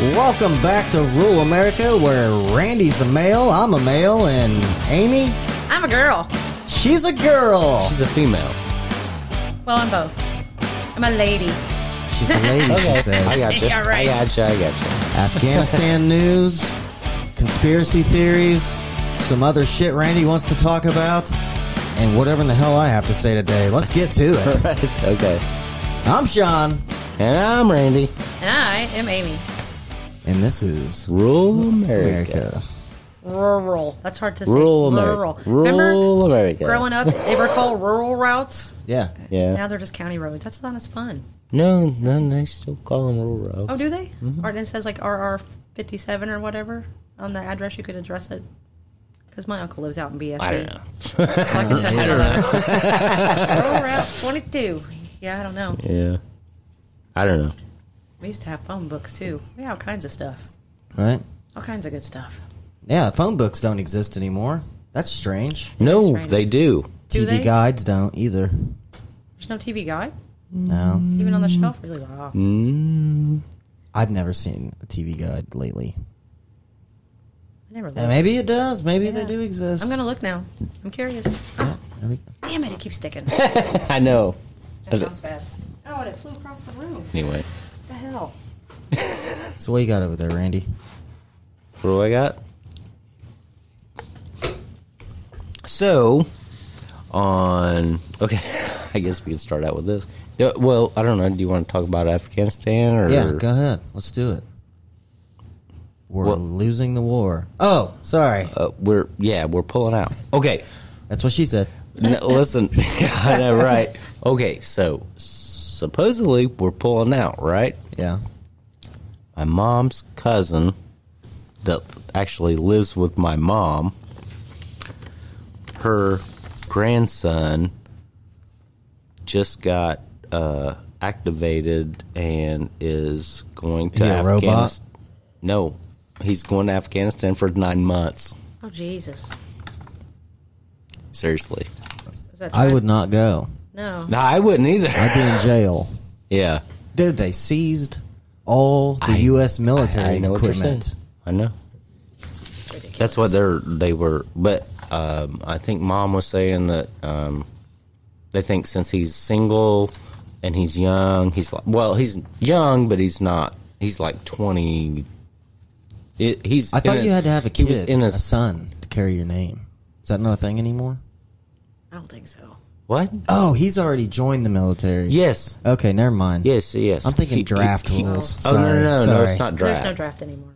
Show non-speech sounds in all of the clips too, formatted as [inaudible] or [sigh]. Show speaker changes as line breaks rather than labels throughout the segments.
Welcome back to Rural America, where Randy's a male, I'm a male, and Amy,
I'm a girl.
she's a girl.
She's a female.
Well, I'm both. I'm a lady.
She's a lady, she [laughs]
I
says.
got you.
Yeah, right.
I got you. I got you.
Afghanistan [laughs] news, conspiracy theories, some other shit Randy wants to talk about, and whatever in the hell I have to say today. Let's get to it. [laughs]
Right. Okay.
I'm Sean,
And I'm Randy.
And I am Amy.
And this is
Rural America.
America.
Rural. That's hard to say.
Rural
Rural.
America. Rural
Remember
America.
growing up, they were called rural routes.
Yeah.
Yeah.
Now they're just county roads. That's not as fun.
No, no, they still call them rural roads.
Oh, do they?
Mm-hmm.
Or it says like RR 57 or whatever on the address. You could address it. Because my uncle lives out in BFB.
I don't know.
So I can [laughs] send it around. Rural route 22. Yeah, I don't know.
Yeah. I don't know.
We used to have phone books too. We had all kinds of stuff.
Right?
All kinds of good stuff.
Yeah, phone books don't exist anymore. That's strange.
No,
strange.
they do.
Do
TV
they?
guides don't either.
There's no TV guide?
No.
Even on the shelf? Really? Wow.
Mm,
I've never seen a TV guide lately.
I never looked.
maybe it does. Maybe
Yeah.
they do exist.
I'm going to look now. I'm curious.
Yeah, there we-
Damn it, it keeps sticking. [laughs]
I know.
That sounds bad. Oh, and it flew across the room.
Anyway,
What the hell? [laughs]
So what you got over there, Randy?
what do I got? So, on okay, [laughs] I guess we can start out with this. Yeah, Well, I don't know. Do you want to talk about Afghanistan or?
Yeah, go ahead. Let's do it. We're
What-
losing the war. Oh, sorry.
Uh, we're yeah, we're pulling out. Okay,
That's what she said.
No, listen, [laughs] I know, right? Okay, so supposedly we're pulling out, right?
Yeah.
My mom's cousin that actually lives with my mom, her grandson just got uh, activated and is going to
He?
Afghanistan. No, he's going to Afghanistan for nine months.
Oh, Jesus.
Seriously,
I would not go.
No.
no, I wouldn't either.
I'd be in jail.
yeah,
Dude, they seized all the
I-
U.S. military
I know what you're saying.
equipment.
I know. That's what they're they were, but um, I think mom was saying that um, they think since he's single and he's young, he's like well, he's young, but he's not. He's like twenty. It, he's.
I
in
thought
his-
you had to have a
He
kid,
was in
a
his
son, to carry your name. Is that not a thing anymore?
I don't think so.
What?
Oh, he's already joined the military.
Yes,
Okay, never mind.
yes, yes.
I'm thinking
He-
draft
he-
rules.
Oh no, no,
Sorry,
no, no!
sorry.
It's not draft.
There's no draft anymore.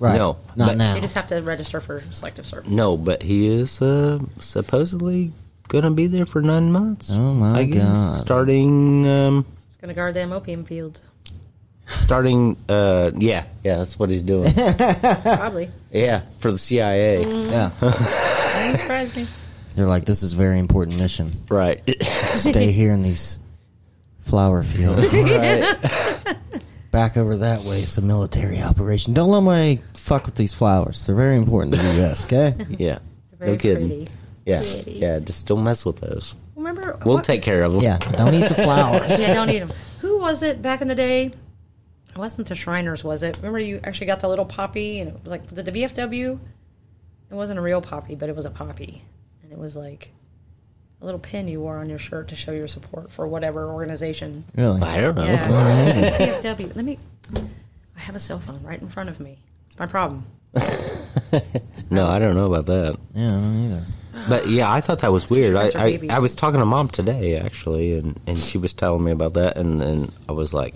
Right.
No,
not
but-
now.
You just have to register for selective service.
No, but he is uh, supposedly going to be there for nine months.
Oh, my
I guess,
God.
Starting, um,
It's going to guard them opium fields.
starting. Uh, yeah, yeah, that's what he's doing. [laughs]
Probably.
yeah, for the CIA.
yeah.
Doesn't surprise me.
They're like, this is a very important mission.
Right.
Stay [laughs] here in these flower fields. [laughs]
right. [laughs]
Back over that way, it's a military operation. Don't let my fuck with these flowers. They're very important to the U.S., okay?
Yeah.
Very
no kidding.
pretty.
Yeah.
Pretty.
Yeah. Just don't mess with those.
Remember?
We'll
what-
take care of them.
Yeah, don't eat the flowers.
Yeah, don't eat them. Who was it back in the day? It wasn't the Shriners, was it? Remember you actually got the little poppy, and it was like, was it the VFW? It wasn't a real poppy, but it was a poppy. And it was like a little pin you wore on your shirt to show your support for whatever organization.
Really?
I don't know.
Yeah. VFW. [laughs] Let me. I have a cell phone right in front of me. It's my problem. [laughs]
No, I don't know about that.
Yeah, I don't either.
But yeah, I thought that was weird. I, I. I was talking to mom today actually, and, and she was telling me about that, and then I was like,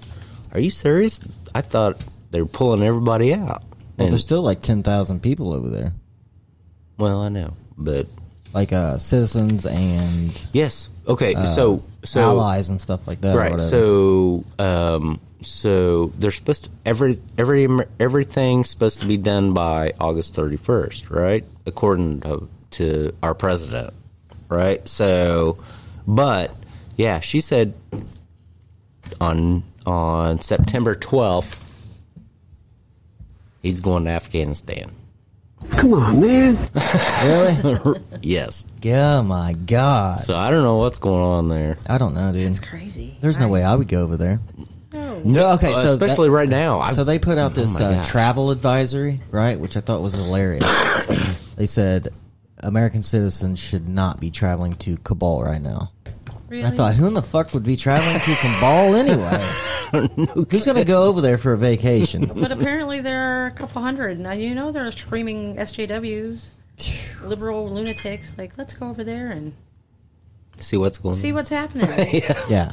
"Are you serious? I thought they were pulling everybody out."
Well,
And-
there's still like 10,000 people over there.
well, I know, but
Like uh, citizens and
yes, okay. so so
allies and stuff like that.
right. So um, so they're supposed to every every everything's supposed to be done by August thirty first, right? According to, to our president, right? So, but yeah, she said on on September twelfth he's going to Afghanistan.
Come on, man.
Really? [laughs]
Yes.
oh my god.
So I don't know what's going on there.
I don't know, dude.
It's crazy.
There's no
Right?
way I would go over there.
No.
No,
Okay, so
especially
that-
right now. I,
So they put out
Oh
this
my
uh,
gosh.
travel advisory, right? Which I thought was hilarious. [coughs] they said American citizens should not be traveling to Kabul right now.
Really?
I thought, who in the fuck would be traveling to Kabul [laughs] anyway? Who's going to go over there for a vacation? [laughs]
But apparently there are a couple hundred. Now you know they're screaming SJWs, liberal lunatics. Like, let's go over there and
see what's going on.
see
on.
what's happening. [laughs]
Yeah.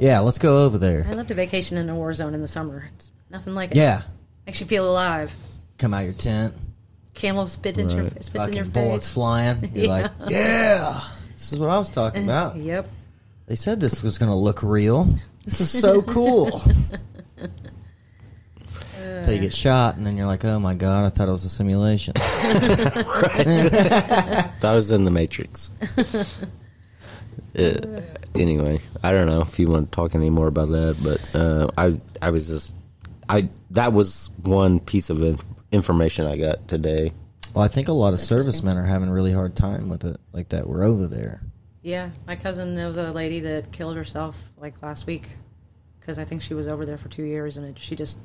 Yeah, let's go over there.
I love to vacation in a war zone in the summer. It's nothing like it.
Yeah.
Makes you feel alive.
Come out your tent,
Camel spit in your spits in your
fucking bullets flying. You're
Yeah.
like, yeah. This is what I was talking about.
Yep.
They said this was going to look real. This is so [laughs] cool. Until you get shot, and then you're like, oh my god, I thought it was a simulation. [laughs] [laughs]
That was in the Matrix. Uh, anyway, I don't know if you want to talk any more about that, but uh, I I was just I that was one piece of in- information I got today.
Well, I think a lot of servicemen are having a really hard time with it, like that. We're over there.
Yeah, my cousin. There was a lady that killed herself like last week because I think she was over there for two years and it, she just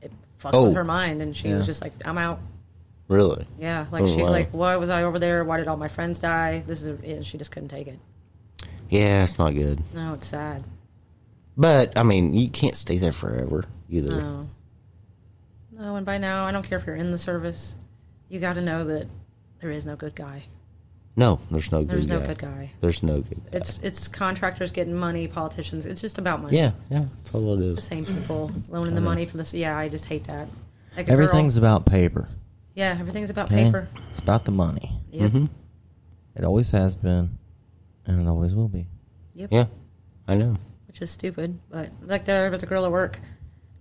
it fucked
Oh.
with her mind and she
Yeah.
was just like, "I'm out."
Really?
Yeah, like
Oh,
she's
wow.
like, "Why was I over there? Why did all my friends die?" This is yeah, she just couldn't take it.
Yeah, it's not good.
No, it's sad.
But I mean, you can't stay there forever either.
No, no, and by now, I don't care if you're in the service. You got to know that there is no good guy.
No, there's no good
There's no
guy.
good guy.
There's no good guy.
It's it's contractors getting money, politicians. It's just about money.
yeah, yeah, that's all it
It's the same people [clears throat] loaning the money for this. Yeah, I just hate that. Like
Everything's
girl-
about paper.
yeah, everything's about
okay?
paper.
It's about the money.
Yep.
hmm
It always has been, and it always will be.
Yep.
Yeah, I know.
Which is stupid, but like there was a girl at work,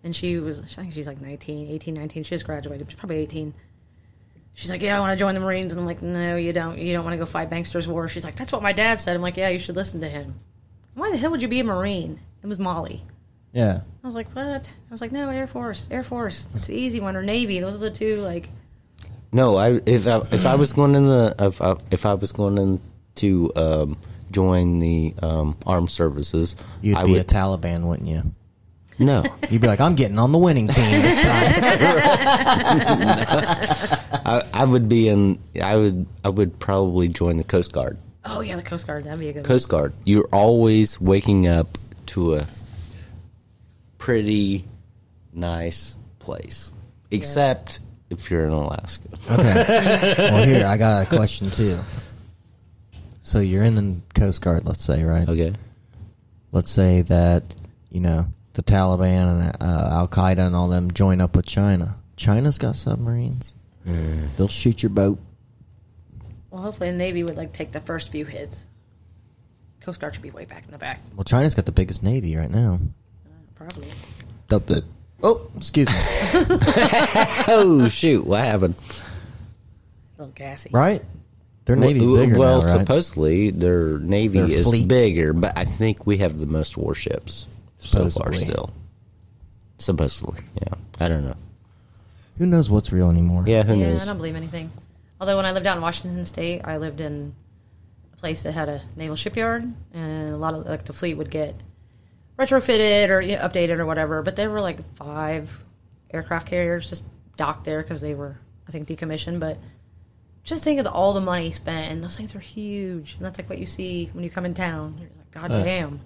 and she was I think she's like 19, 18, 19. She just graduated. She's probably eighteen. She's like, yeah, I want to join the Marines, and I'm like, no, you don't. You don't want to go fight Bankster's War. She's like, that's what my dad said. I'm like, yeah, you should listen to him. Why the hell would you be a Marine? It was Molly.
Yeah.
I was like, what? I was like, no, Air Force, Air Force. It's the easy one, or Navy. Those are the two. Like,
No, I if I, if I was going in the if I, if I was going in to um, join the um, armed services,
You'd
I
be
would
a Taliban, wouldn't you?
no.
You'd be like, I'm getting on the winning team this time. [laughs] [laughs] [laughs]
I, I would be in. I would I would probably join the Coast Guard.
oh yeah, the Coast Guard. That'd be a good. one.
Coast Guard. You're always waking up to a pretty nice place, except if you're in Alaska.
Okay. [laughs] Well, here, I got a question, too. So you're in the Coast Guard, let's say, right?
Okay.
Let's say that, you know, the Taliban and uh, Al Qaeda and all them join up with China. China's got submarines. Mm. They'll shoot your boat.
Well, hopefully the Navy would like take the first few hits. Coast Guard should be way back in the back,
Well, China's got the biggest navy right now.
Uh, probably.
Up the- Oh, excuse me. [laughs]
Oh shoot! What happened?
It's a little gassy.
right? Their navy's uh,
well,
bigger
well
now, right?
supposedly their navy
Their
is
fleet.
bigger, but I think we have the most warships so far. Still, supposedly, yeah. I don't know.
Who knows what's real anymore?
Yeah, who
yeah, I don't believe anything. Although when I lived out in Washington State, I lived in a place that had a naval shipyard, and a lot of like the fleet would get retrofitted or you know, updated or whatever. But there were like five aircraft carriers just docked there because they were, I think, decommissioned. But just think of the, all the money spent, and those things are huge. And that's like what you see when you come in town. You're just like, uh, God damn.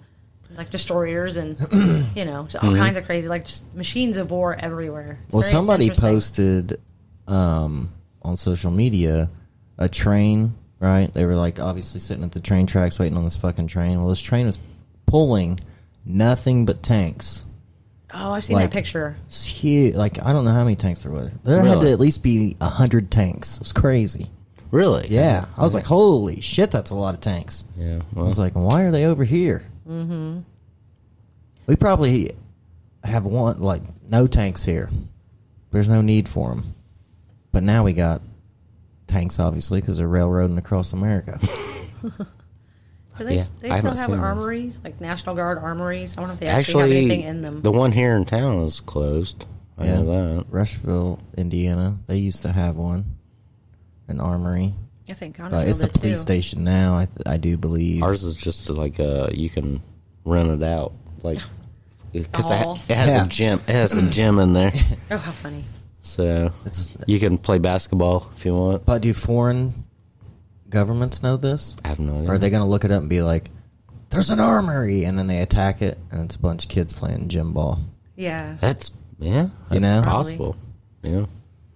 Like destroyers and [clears throat] you know just all kinds of crazy like just machines of war everywhere. It's
Well,
very-
somebody
interesting.
posted um, on social media a train, right? They were like obviously sitting at the train tracks waiting on this fucking train. Well, this train was pulling nothing but tanks.
Oh, I've seen
like-
that picture.
It's huge. Like I don't know how many tanks there were. There had to at least be a hundred tanks. It was crazy.
Really?
Yeah, I was like, holy shit, that's a lot of tanks.
Yeah.
I was like, why are they over here? Mm-hmm. We probably have one like no tanks here. There's no need for them. But now we got tanks, obviously, because they're railroading across America. [laughs]
Do they,
Yeah,
they
I
still
haven't
have
seen those.
armories, like National Guard armories? I wonder if they actually, have anything in them.
the one here in town is closed. I know that.
Rushville, Indiana, they used to have one, an armory.
I think
But
Connersville
it's a
did,
police
too.
station now. I, th- I do believe.
Ours is just like uh, you can rent it out, like [gasps] because
Oh.
it has
Yeah.
a gym. It has a [clears throat] gym in there,
Oh, how funny.
so
It's-
you can play basketball if you want.
But do foreign governments know this?
I have no idea.
Or are they going to look it up and be like, "There's an armory," and then they attack it, and it's a bunch of kids playing gym ball?
Yeah.
That's yeah. That's
know?
possible. Yeah.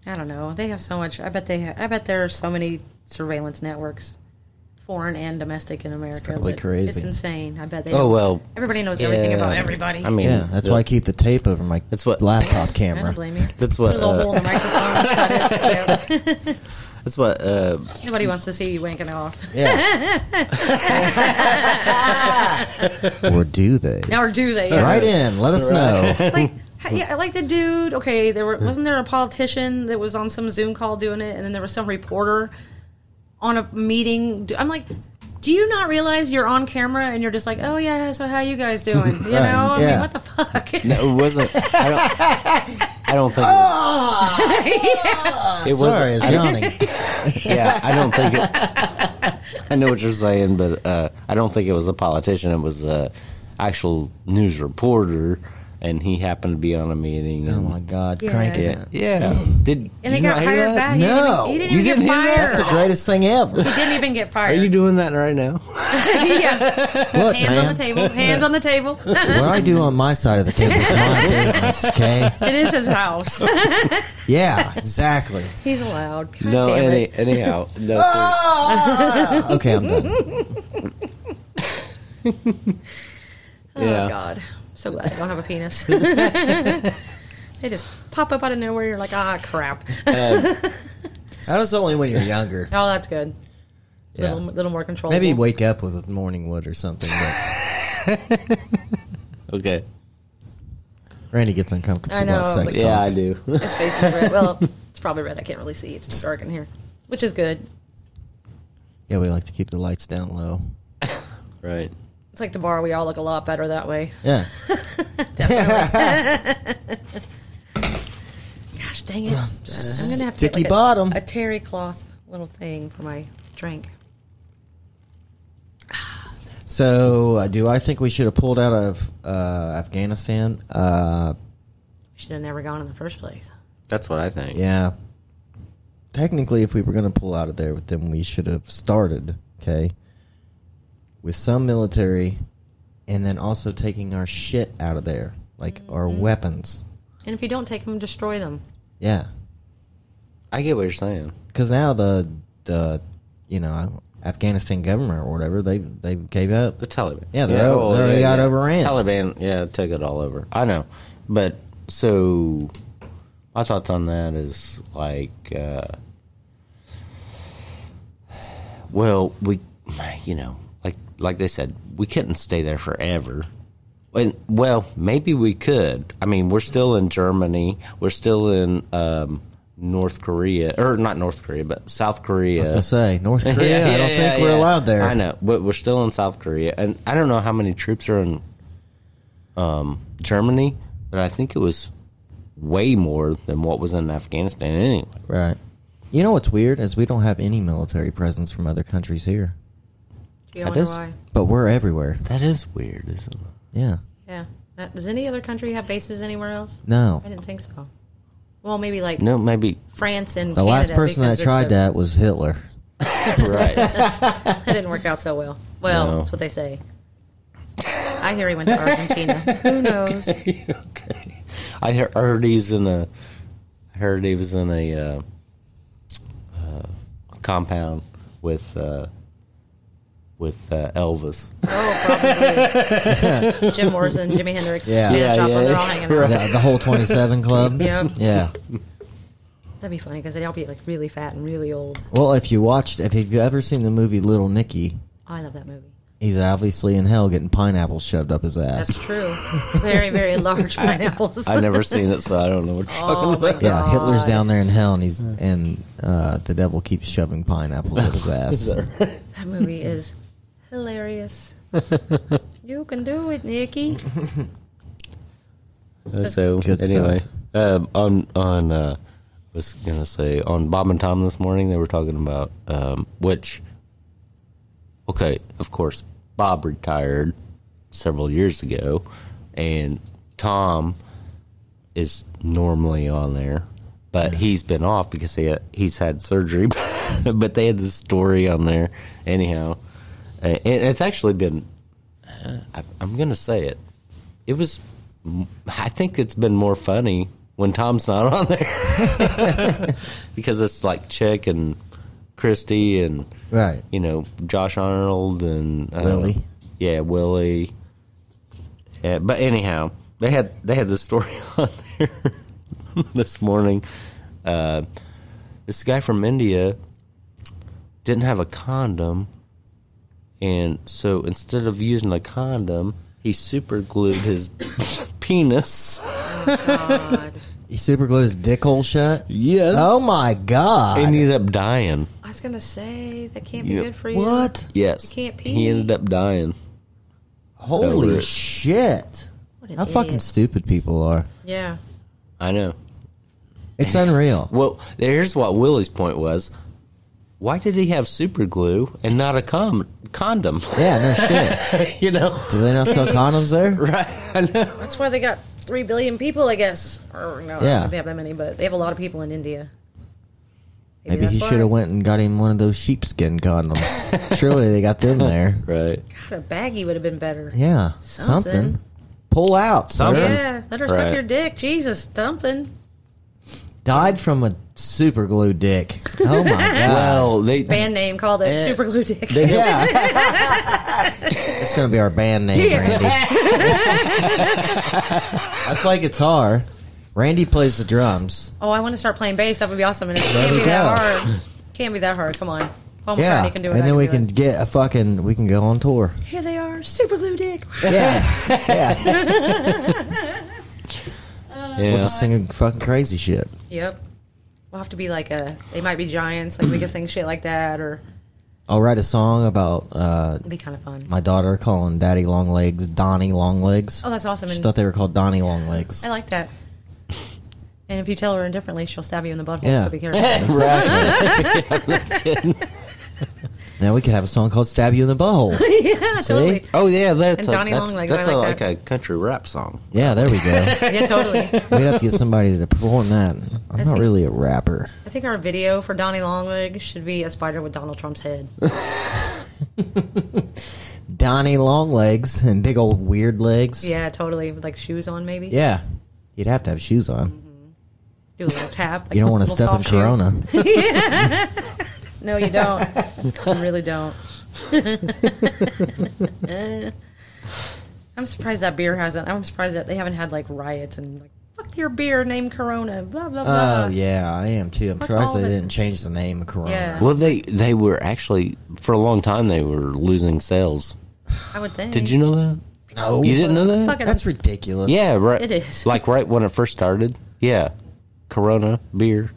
I don't know. They have so much. I bet they. Ha- I bet there are so many surveillance networks, foreign and domestic in America.
probably
that
crazy.
It's insane. I bet they.
Oh well.
Everybody knows everything
yeah.
about everybody.
I mean,
Yeah, that's
the-
why I keep the tape over my
That's what-
laptop [laughs]
I
camera.
don't blame you.
That's
Put
what.
a little
Uh,
hole in the microphone. and cut it. Yeah. [laughs]
that's what. Uh,
Nobody wants to see you wanking off.
Yeah. [laughs] or do they?
Or do they?
Right in. Let us know.
like yeah, like the dude. Okay, there were, wasn't there a politician that was on some Zoom call doing it, and then there was some reporter on a meeting. I'm like, do you not realize you're on camera and you're just like, oh yeah, so how you guys doing? [laughs] You know,
Right,
I mean,
yeah.
what the fuck?
no, it wasn't. I don't. I don't think. It was, [laughs] it
Sorry,
was.
it's yawning.
Yeah, I don't think. It, I know what you're saying, but uh, I don't think it was a politician. It was a actual news reporter, and he happened to be on a meeting.
Oh
And,
my God,
Yeah.
crank
yeah,
it.
yeah. Did
And they
you
got
not hear
hired
that?
back. He
No.
didn't even, he didn't
You
even
didn't
get
hear that?
fired.
That's the greatest thing ever.
He didn't even get fired.
Are
fired.
you doing that right now? [laughs]
yeah.
Look,
Hands
man,
on the table. Hands on the table. [laughs]
what I do on my side of the table is my [laughs] business, okay?
it is his house.
Yeah, exactly.
He's allowed. God
no,
damn
any,
it.
anyhow. No,
Ah!
Okay, I'm done.
Oh
Yeah.
God. So glad I don't have a penis. [laughs] they just pop up out of nowhere. You're like, ah, crap. [laughs]
That was only when you're younger.
Oh, that's good. It's
Yeah.
A little, little more control.
Maybe wake up with morning wood or something. But [laughs]
okay.
Randy gets uncomfortable
I know,
about sex
but-
Yeah,
talk.
I do.
His face is red. Well, it's probably red. I can't really see. It's dark in here, which is good.
Yeah, we like to keep the lights down low.
right.
It's like the bar. We all look a lot better that way.
Yeah. [laughs]
Gosh, dang it! I'm gonna have to
Sticky
get like
bottom.
A, a terry cloth little thing for my drink.
So, uh, do I think we should have pulled out of uh, Afghanistan? Uh,
Should have never gone in the first place.
That's what I think.
yeah. Technically, if we were going to pull out of there, then we should have started, okay, with some military and then also taking our shit out of there, like our
Mm-hmm.
weapons.
And if you don't take them, destroy them.
Yeah.
I get what you're saying.
Because now the, the, you know, Afghanistan government or whatever, they they gave up.
The Taliban.
Yeah, they're o- they already got overran.
Taliban, yeah, took it all over. I know, but so my thoughts on that is like, uh, well, we, you know, like they said, we couldn't stay there forever. And, well, maybe we could. I mean, we're still in Germany. We're still in um, North Korea, or not North Korea, but South Korea.
I was to say, North [laughs] Korea,
Yeah,
I don't
yeah,
think we're allowed there.
I know, but we're still in South Korea, and I don't know how many troops are in um, Germany, but I think it was way more than what was in Afghanistan anyway.
Right. You know what's weird is we don't have any military presence from other countries here.
Do you
That
wonder
is-
why?
But we're everywhere.
That is weird, isn't it?
Yeah.
Yeah. Uh, Does any other country have bases anywhere else?
No.
I didn't think so. Well, maybe like
No, maybe
France and
The
Canada,
last person that
because it's
tried
a-
that was Hitler. [laughs]
right. [laughs]
That didn't work out so well. Well,
No.
that's what they say. I hear he went to Argentina. Who [laughs] knows?
okay. I heard, I heard he's in a. I heard he was in a uh, uh, compound with uh, with uh, Elvis.
Oh, probably [laughs] Jim Morrison, Jimi Hendrix,
Yeah.
Janis
Yeah,
Joplin.
yeah,
They're all hanging out.
The, the whole 27 club. [laughs]
Yeah.
Yeah.
That'd be funny because they'd all be like really fat and really old.
Well, if you watched, if you've ever seen the movie Little Nicky,
I love that movie.
he's obviously in hell getting pineapples shoved up his ass.
That's true. Very, very [laughs] large pineapples.
I've never seen it, so I don't know what you're talking
oh
about.
Yeah, Hitler's down there in hell, and he's and uh, the devil keeps shoving pineapples up his ass.
That movie is hilarious. [laughs] you can do it, Nicky.
Uh, So
Good
anyway,
stuff.
um, on on uh, was gonna say on Bob and Tom this morning they were talking about um, which. Okay, of course, Bob retired several years ago, and Tom is normally on there, but he's been off because he he's had surgery. [laughs] but they had this story on there anyhow, and it's actually been. I'm gonna say it. It was. I think it's been more funny when Tom's not on there [laughs] because it's like Chick and Kristi and
Right.
you know Josh Arnold and uh,
Willie.
Yeah, Willie. Yeah, but anyhow, they had they had this story [laughs] on there this morning. Uh, this guy from India didn't have a condom, and so instead of using a condom, he super glued his [laughs] penis.
God.
He super glued his dick hole shut.
Yes.
Oh my god.
he ended up dying.
I was gonna say that can't be
Yeah.
good for you.
what?
Yes,
You can't pee.
He ended up dying. Over
Holy
it.
shit!
What an
How fucking
idiot.
stupid people are.
Yeah.
I know.
It's unreal.
Well, here's what Willie's point was. Why did he have super glue and not a com- condom?
Yeah, no shit. [laughs]
you know?
Do they not sell condoms there? [laughs]
Right. I know.
That's why they got three billion people, I guess. Or no, I
Yeah.
don't think they have that many, but they have a lot of people in India.
Maybe
that's
he should have went and got him one of those sheepskin condoms. [laughs] Surely they got them there.
Right.
God, a baggie would have been better.
Yeah, something.
Something.
Pull out.
Something.
Yeah, let her suck your dick. Jesus, something.
Died from a super glue dick. Oh my [laughs] god.
Well, they
Band name called it Super Glue Dick.
yeah. [laughs] it's gonna be our band name, Randy. I play guitar. Randy plays the drums.
oh, I want to start playing bass. That would be awesome. And it can't
we
be that
go.
hard. Can't be that hard. Come on. Paul
Yeah,
McCartney can do it.
and
I
then we
do
can
it.
get a fucking. We can go on tour.
Here they are, Super Glue Dick.
Yeah, yeah. [laughs]
yeah.
We'll just sing fucking crazy shit.
Yep. We'll have to be like a. They might be giants. Like we can sing shit like that, or
I'll write a song about uh,
it'd be kind of fun.
my daughter calling Daddy Longlegs Donnie Longlegs.
Oh, that's awesome.
She
And
thought they were called Donnie Longlegs.
I like that. And if you tell her indifferently, she'll stab you in the butthole.
Yeah.
So be [laughs] careful. [laughs] [laughs]
Exactly. Now we could have a song called "Stab You in the Butthole." [laughs]
yeah,
See?
totally.
Oh yeah, that's
And
a,
Donnie
that's,
Longlegs,
that's
I
a,
like
like a country rap song.
Yeah, there we go. [laughs]
Yeah, totally.
We'd have to get somebody to perform that. I'm not
think-
really a rapper.
I think our video for Donnie Longlegs should be a spider with Donald Trump's head. [laughs]
Donnie Longlegs and big old weird legs.
Yeah, totally. With like shoes on, maybe.
Yeah. You'd have to have shoes on. Mm-hmm.
Do a little tap. Like
You don't want to
a
step in
soft shoe.
Corona.
No, you don't. you [laughs] really don't. I'm surprised that beer hasn't. I'm surprised that they haven't had like riots and like fuck your beer named Corona. Blah blah blah.
Oh yeah, I am too. I'm
Fuck
surprised they
of
didn't change the name of Corona.
Yeah.
Well, they they were actually for a long time they were losing sales.
I would think.
Did you know that?
No,
You didn't know that?
Fucking-
that's ridiculous.
Yeah, right.
It is.
Like right when it first started. Yeah. Corona beer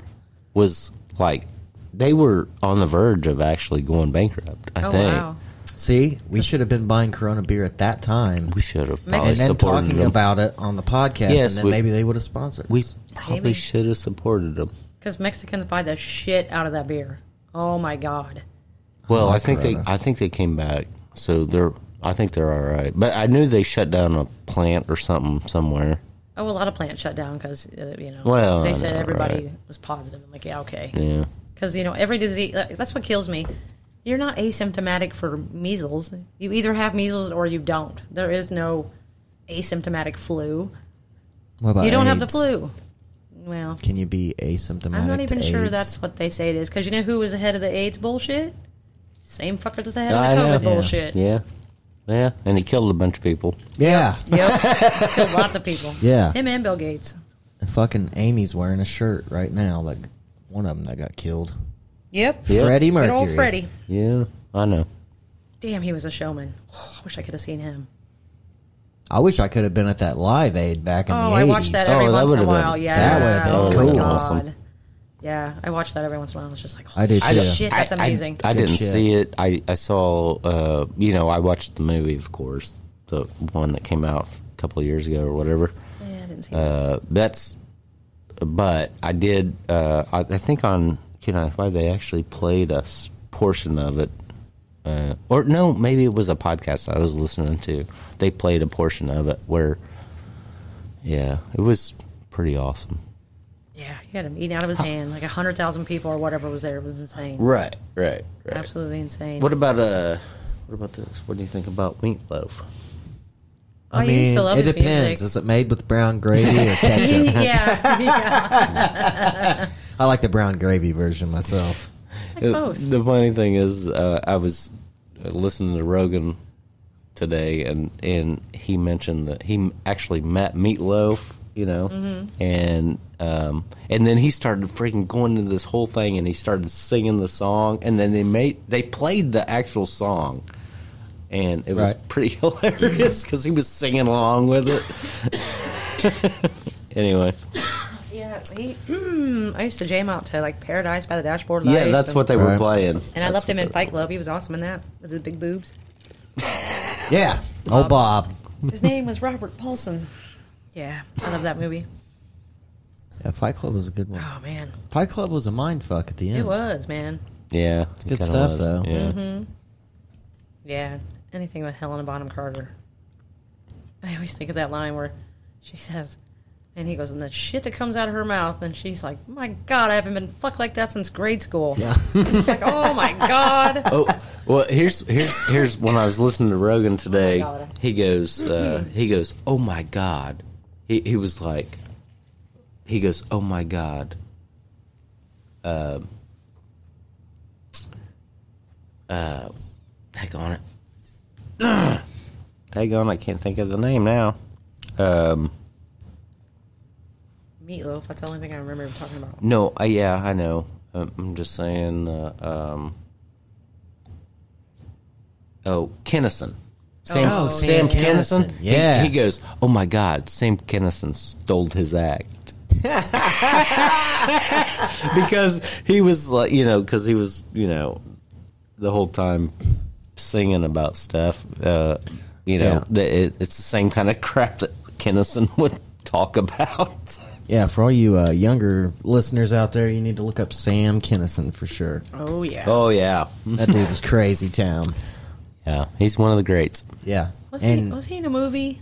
was like they were on the verge of actually going bankrupt, I
Oh
think.
wow.
See, we should have been buying Corona beer at that time,
We should have
Maybe-
probably
and then talking
them.
about it on the podcast,
Yes,
and then
we-
maybe they would have sponsored.
we
us.
probably
Maybe.
should have supported them.
Because Mexicans buy the shit out of that beer. Oh my god.
Well, I
like
think
Corona.
they I think they came back. So they're I think they're all right. But I knew they shut down a plant or something somewhere.
Oh, a lot of plants shut down because uh, you know
Well,
they
I
said
know,
everybody
right.
was positive. I'm like, yeah, okay.
Yeah.
Because you know every disease. That's what kills me. You're not asymptomatic for measles. You either have measles or you don't. There is no asymptomatic flu.
What about
You don't have the flu. Well,
Can you be asymptomatic?
I'm not even
to
sure
AIDS?
that's what they say it is. Because you know who was the head of the AIDS bullshit? Same fucker that's the head
I
of the
know.
COVID
Yeah.
bullshit.
Yeah. Yeah. And he killed a bunch of people.
Yeah.
Yep. He's killed lots of people. [laughs]
Yeah.
Him and Bill Gates.
And fucking Amy's wearing a shirt right now. Like one of them that got killed.
Yep.
Yep.
Freddie
Good
Mercury.
old Freddie.
Yeah. I know.
Damn, he was a showman. I wish I could have seen him.
I wish I could have been at that Live Aid back in
Oh,
the 80s.
I watched that every
Oh, that
once in a
would've been-
while. Yeah,
that would've been
oh
cool.
God.
Awesome.
Yeah, I watched that every once in a while. It's just like,
I did
holy
too.
shit, that's
I- I-
amazing.
I,
Good
didn't
shit.
see it. I, I saw, uh, you know, I watched the movie, of course, the one that came out a couple of years ago or whatever.
yeah, I didn't see that.
Uh, that's, but I did. Uh, I, I think on Q95 they actually played a portion of it, uh, or no, maybe it was a podcast I was listening to. They played a portion of it where Yeah, it was pretty awesome.
Yeah, he had him eating out of his hand. Like a hundred thousand people or whatever was there. It was insane.
Right, right, right.
Absolutely insane.
What about uh? What about this? What do you think about meatloaf?
I
I used
mean,
to love
it depends.
music.
Is it made with brown gravy or [laughs] ketchup?
yeah, yeah. [laughs]
I like the brown gravy version myself.
Like both.
The funny thing is, uh, I was listening to Rogan today, and and he mentioned that he actually met Meatloaf, you know,
Mm-hmm.
and um, and then he started freaking going into this whole thing, and he started singing the song, and then they made they played the actual song. And it was
Right.
pretty [laughs] hilarious because he was singing along with it. [laughs] anyway,
Yeah, he, mm, I used to jam out to like Paradise by the Dashboard Lights.
yeah, that's
and,
what they were
Right.
playing.
And I
That's
left him in Fight Club. He was awesome in that with his big boobs.
Yeah. Oh, Bob.
His name was Robert Paulson. Yeah, I love that movie.
Yeah, Fight Club was a good one.
Oh man,
Fight Club was a mind fuck at the end.
it was man.
Yeah,
It's good
it kinda
stuff,
was.
though.
Yeah.
Yeah, anything with Helena Bonham Carter. I always think of that line where she says, and he goes, and the shit that comes out of her mouth, and she's like, "My God, I haven't been fucked like that since grade school."
Yeah.
It's like, "Oh my God." [laughs]
Oh well, here's here's here's when I was listening to Rogan today.
God.
he goes, uh, he goes, oh my god. He he was like, he goes, oh my god. Um. Uh, tag on it. [clears throat] Tag on. I can't think of the name now. Um.
Meatloaf. That's the only thing I remember talking about.
No. Uh, yeah, I know. Um, I'm just saying. Uh, um. Oh, Kennison. Sam,
Oh,
Sam
Sam
Kennison.
Kinison. Yeah.
He, he goes, "Oh my God, Sam Kennison stole his act." [laughs] because he was like, you know, because he was, you know, the whole time singing about stuff. Uh, you know,
Yeah.
that it, it's the same kind of [laughs] crap that Kennison [laughs] would talk about.
Yeah, for all you uh, younger listeners out there, you need to look up Sam Kinison for sure.
Oh yeah.
Oh yeah, [laughs]
That dude was crazy town.
yeah. He's one of the greats.
Yeah.
Was he was he in a movie?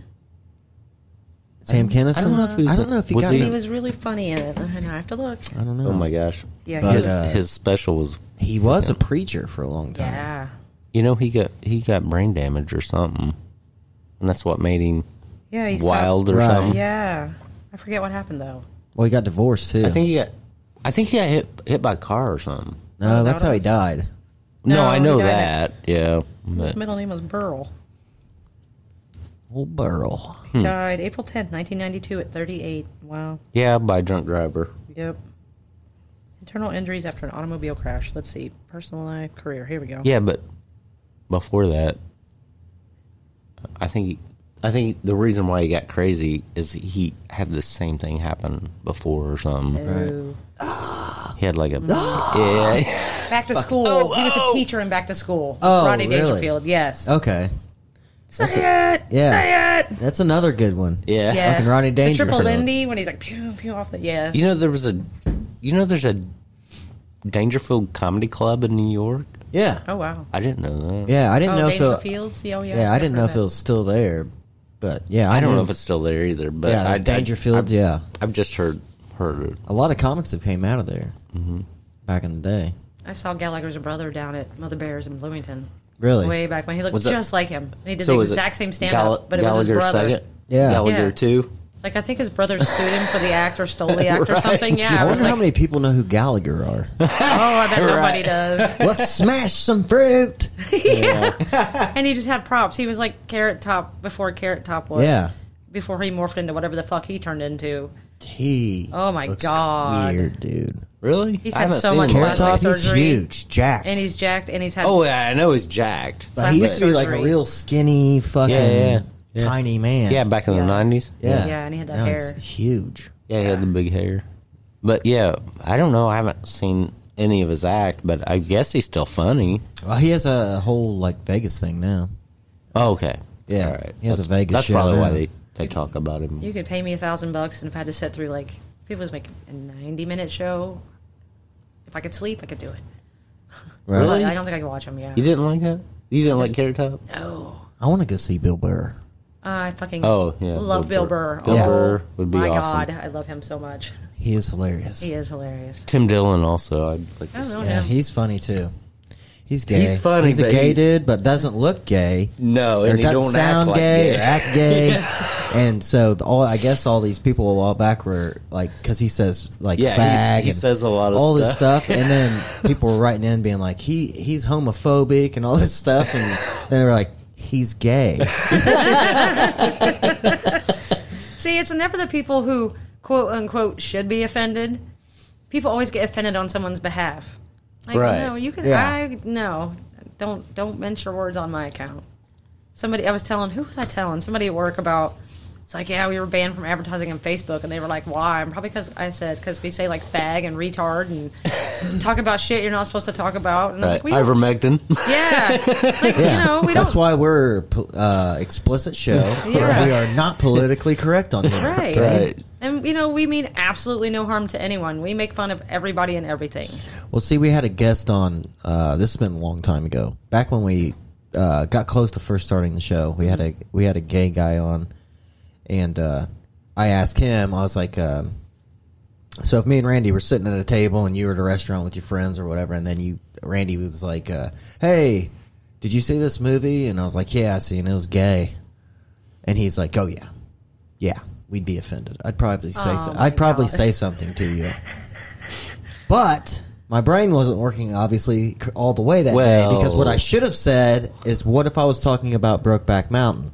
Sam Kinison?
I don't know if he was-
I don't know if he
was
got
he-
He was really funny in it. I know. I have to look.
I don't know.
Oh my gosh.
Yeah,
But,
his,
uh,
his special was
He was a preacher for a long time.
yeah.
You know he got he got brain damage or something and that's what made him
Yeah, he
wild
stopped-
or
Right.
something
Yeah, I forget what happened though.
Well, he got divorced too.
i think he got i think he got hit hit by a car or something
no,
Oh,
that's how he died.
no,
No,
i
he
know
died
that yeah
His
but,
middle name was Burl.
Old Burl.
Hmm.
Died April tenth, nineteen ninety two, at thirty eight. Wow.
yeah by a drunk driver
Yep. Internal injuries after an automobile crash. Let's see. Personal life, career. Here we go.
yeah but before that i think he, i think the reason why he got crazy is he had the same thing happen before or something
Oh. [gasps]
he had like a [gasps] yeah
Back to school. Oh, he was a oh. teacher in Back to School.
Oh,
Rodney
really?
Dangerfield. Yes.
Okay.
Say it.
yeah.
Say it.
That's another good one.
yeah
Yes.
Fucking Rodney
The triple Lindy when he's like pew pew off the yes.
You know there was a, you know there's a Dangerfield Comedy Club in New York.
Yeah.
Oh wow.
I didn't know that.
Yeah, I didn't
oh,
know if it,
Dangerfield. See, oh yeah.
yeah, I
I've
didn't know
heard
if it was still there, but yeah,
I don't know if it's still there either, but
yeah,
I,
Dangerfield.
I,
yeah,
I've just heard heard it.
a lot of comics have came out of there
Mm-hmm.
back in the day.
I saw Gallagher's brother down at Mother Bears in Bloomington.
Really?
Way back when he looked
Was it-
just like him. He did
So
the exact same stand
Gall-
up, but it was his brother.
second.
Yeah.
Gallagher
Yeah.
two.
Like I think his brother sued him for the act or stole the act or [laughs] something. Yeah.
I
I was
wonder
like,
how many people know who Gallagher are. [laughs]
oh, I bet nobody does. [laughs]
Let's smash some fruit.
And he just had props. He was like Carrot Top before Carrot Top was.
Yeah.
Before he morphed into whatever the fuck he turned into.
He.
Oh, my
looks
God.
Weird dude.
Really?
He's
I
had
haven't
so
seen
much
him.
Plastic
Top, he's
surgery.
huge, jacked.
And he's jacked and he's had
Oh yeah, I know he's jacked.
but he used to be like a real skinny, fucking
Yeah, yeah, yeah.
tiny man.
Yeah, back in
Yeah.
the nineties.
yeah,
Yeah, and he had that
Now
hair.
He's huge.
Yeah, he had the big hair. But yeah, I don't know. I haven't seen any of his act, but I guess he's still funny.
Well, he has a whole like Vegas thing now.
Oh, okay.
Yeah,
All right.
he has a
that's,
Vegas
That's
show
probably why
now.
they, they talk about him.
You could pay me a thousand bucks, and if I had to sit through like if it was like a ninety minute show, if I could sleep, I could do it.
Right?
But I don't think I could watch him. Yeah.
You didn't like that? You didn't like Carrot Top?
No.
I want to go see Bill Burr.
I fucking
Oh, yeah,
love
Bill
Bill Burr.
Burr. Bill
oh,
Burr would be
my
awesome.
God, I love him so much.
He is hilarious.
He is hilarious.
Tim Dillon also. I'd like to
I
see.
don't know
Yeah,
him.
he's funny too. He's gay.
He's funny,
He's a
but
gay
he-
dude, but doesn't look gay.
No,
or
and he
doesn't
don't
sound
act like
gay,
gay.
or act gay. [laughs] and so the, all I guess all these people a while back were like, because he says like
Yeah,
fag,
he
and
says a lot of
all this
stuff.
stuff, and then people were writing in being like, he he's homophobic and all this stuff, and then they were like, he's gay. [laughs]
See, it's never the people who quote unquote should be offended. People always get offended on someone's behalf. Like,
Right.
no, you can.
Yeah.
I no, don't don't mention words on my account. Somebody, I was telling who was I telling? Somebody at work about. It's like, yeah, we were banned from advertising on Facebook, and they were like, "Why?" And probably because I said because we say like fag and retard and [laughs] talk about shit you're not supposed to talk about. And I'm
Right.
like, we don't-
Ivermectin. [laughs]
yeah, [laughs] like you know, we
That's
don't.
That's why we're uh, explicit show.
Yeah.
We are not politically correct on here.
Right.
right.
And you know, we mean absolutely no harm to anyone. We make fun of everybody and everything.
Well, see, we had a guest on. Uh, this has been a long time ago. Back when we uh, got close to first starting the show, we had a we had a gay guy on, and uh, I asked him. I was like, um, "So if me and Randy were sitting at a table and you were at a restaurant with your friends or whatever, and then you, Randy was like, uh, "Hey, did you see this movie?" And I was like, "Yeah, I seen it. It was gay." And he's like, "Oh yeah, yeah, we'd be offended. I'd probably say
Oh,
so, I'd probably
God.
say something to you." But my brain wasn't working obviously all the way that
Well-
day because what I should have said is, "What if I was talking about Brokeback Mountain?"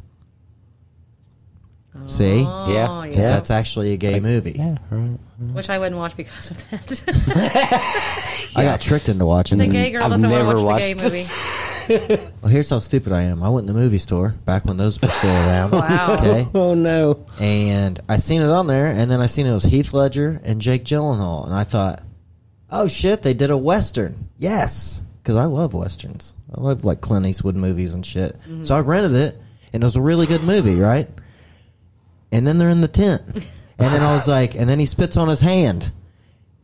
See,
Oh,
Yeah.
yeah.
because that's actually a gay movie.
Yeah, Which I wouldn't watch because of that. [laughs]
I got tricked into watching
the
it.
gay girl
I've
doesn't want
never
to watch the
watched
gay movie. [laughs]
Well, here's how stupid I am. I went in the movie store back when those were still around.
Wow. [laughs]
Okay.
Oh no.
And I seen it on there, and then I seen it was Heath Ledger and Jake Gyllenhaal, and I thought, oh shit, they did a western. Yes, because I love westerns. I love like Clint Eastwood movies and shit. Mm-hmm. So I rented it, and it was a really good movie, right? And then they're in the tent, and then I was like, and then he spits on his hand,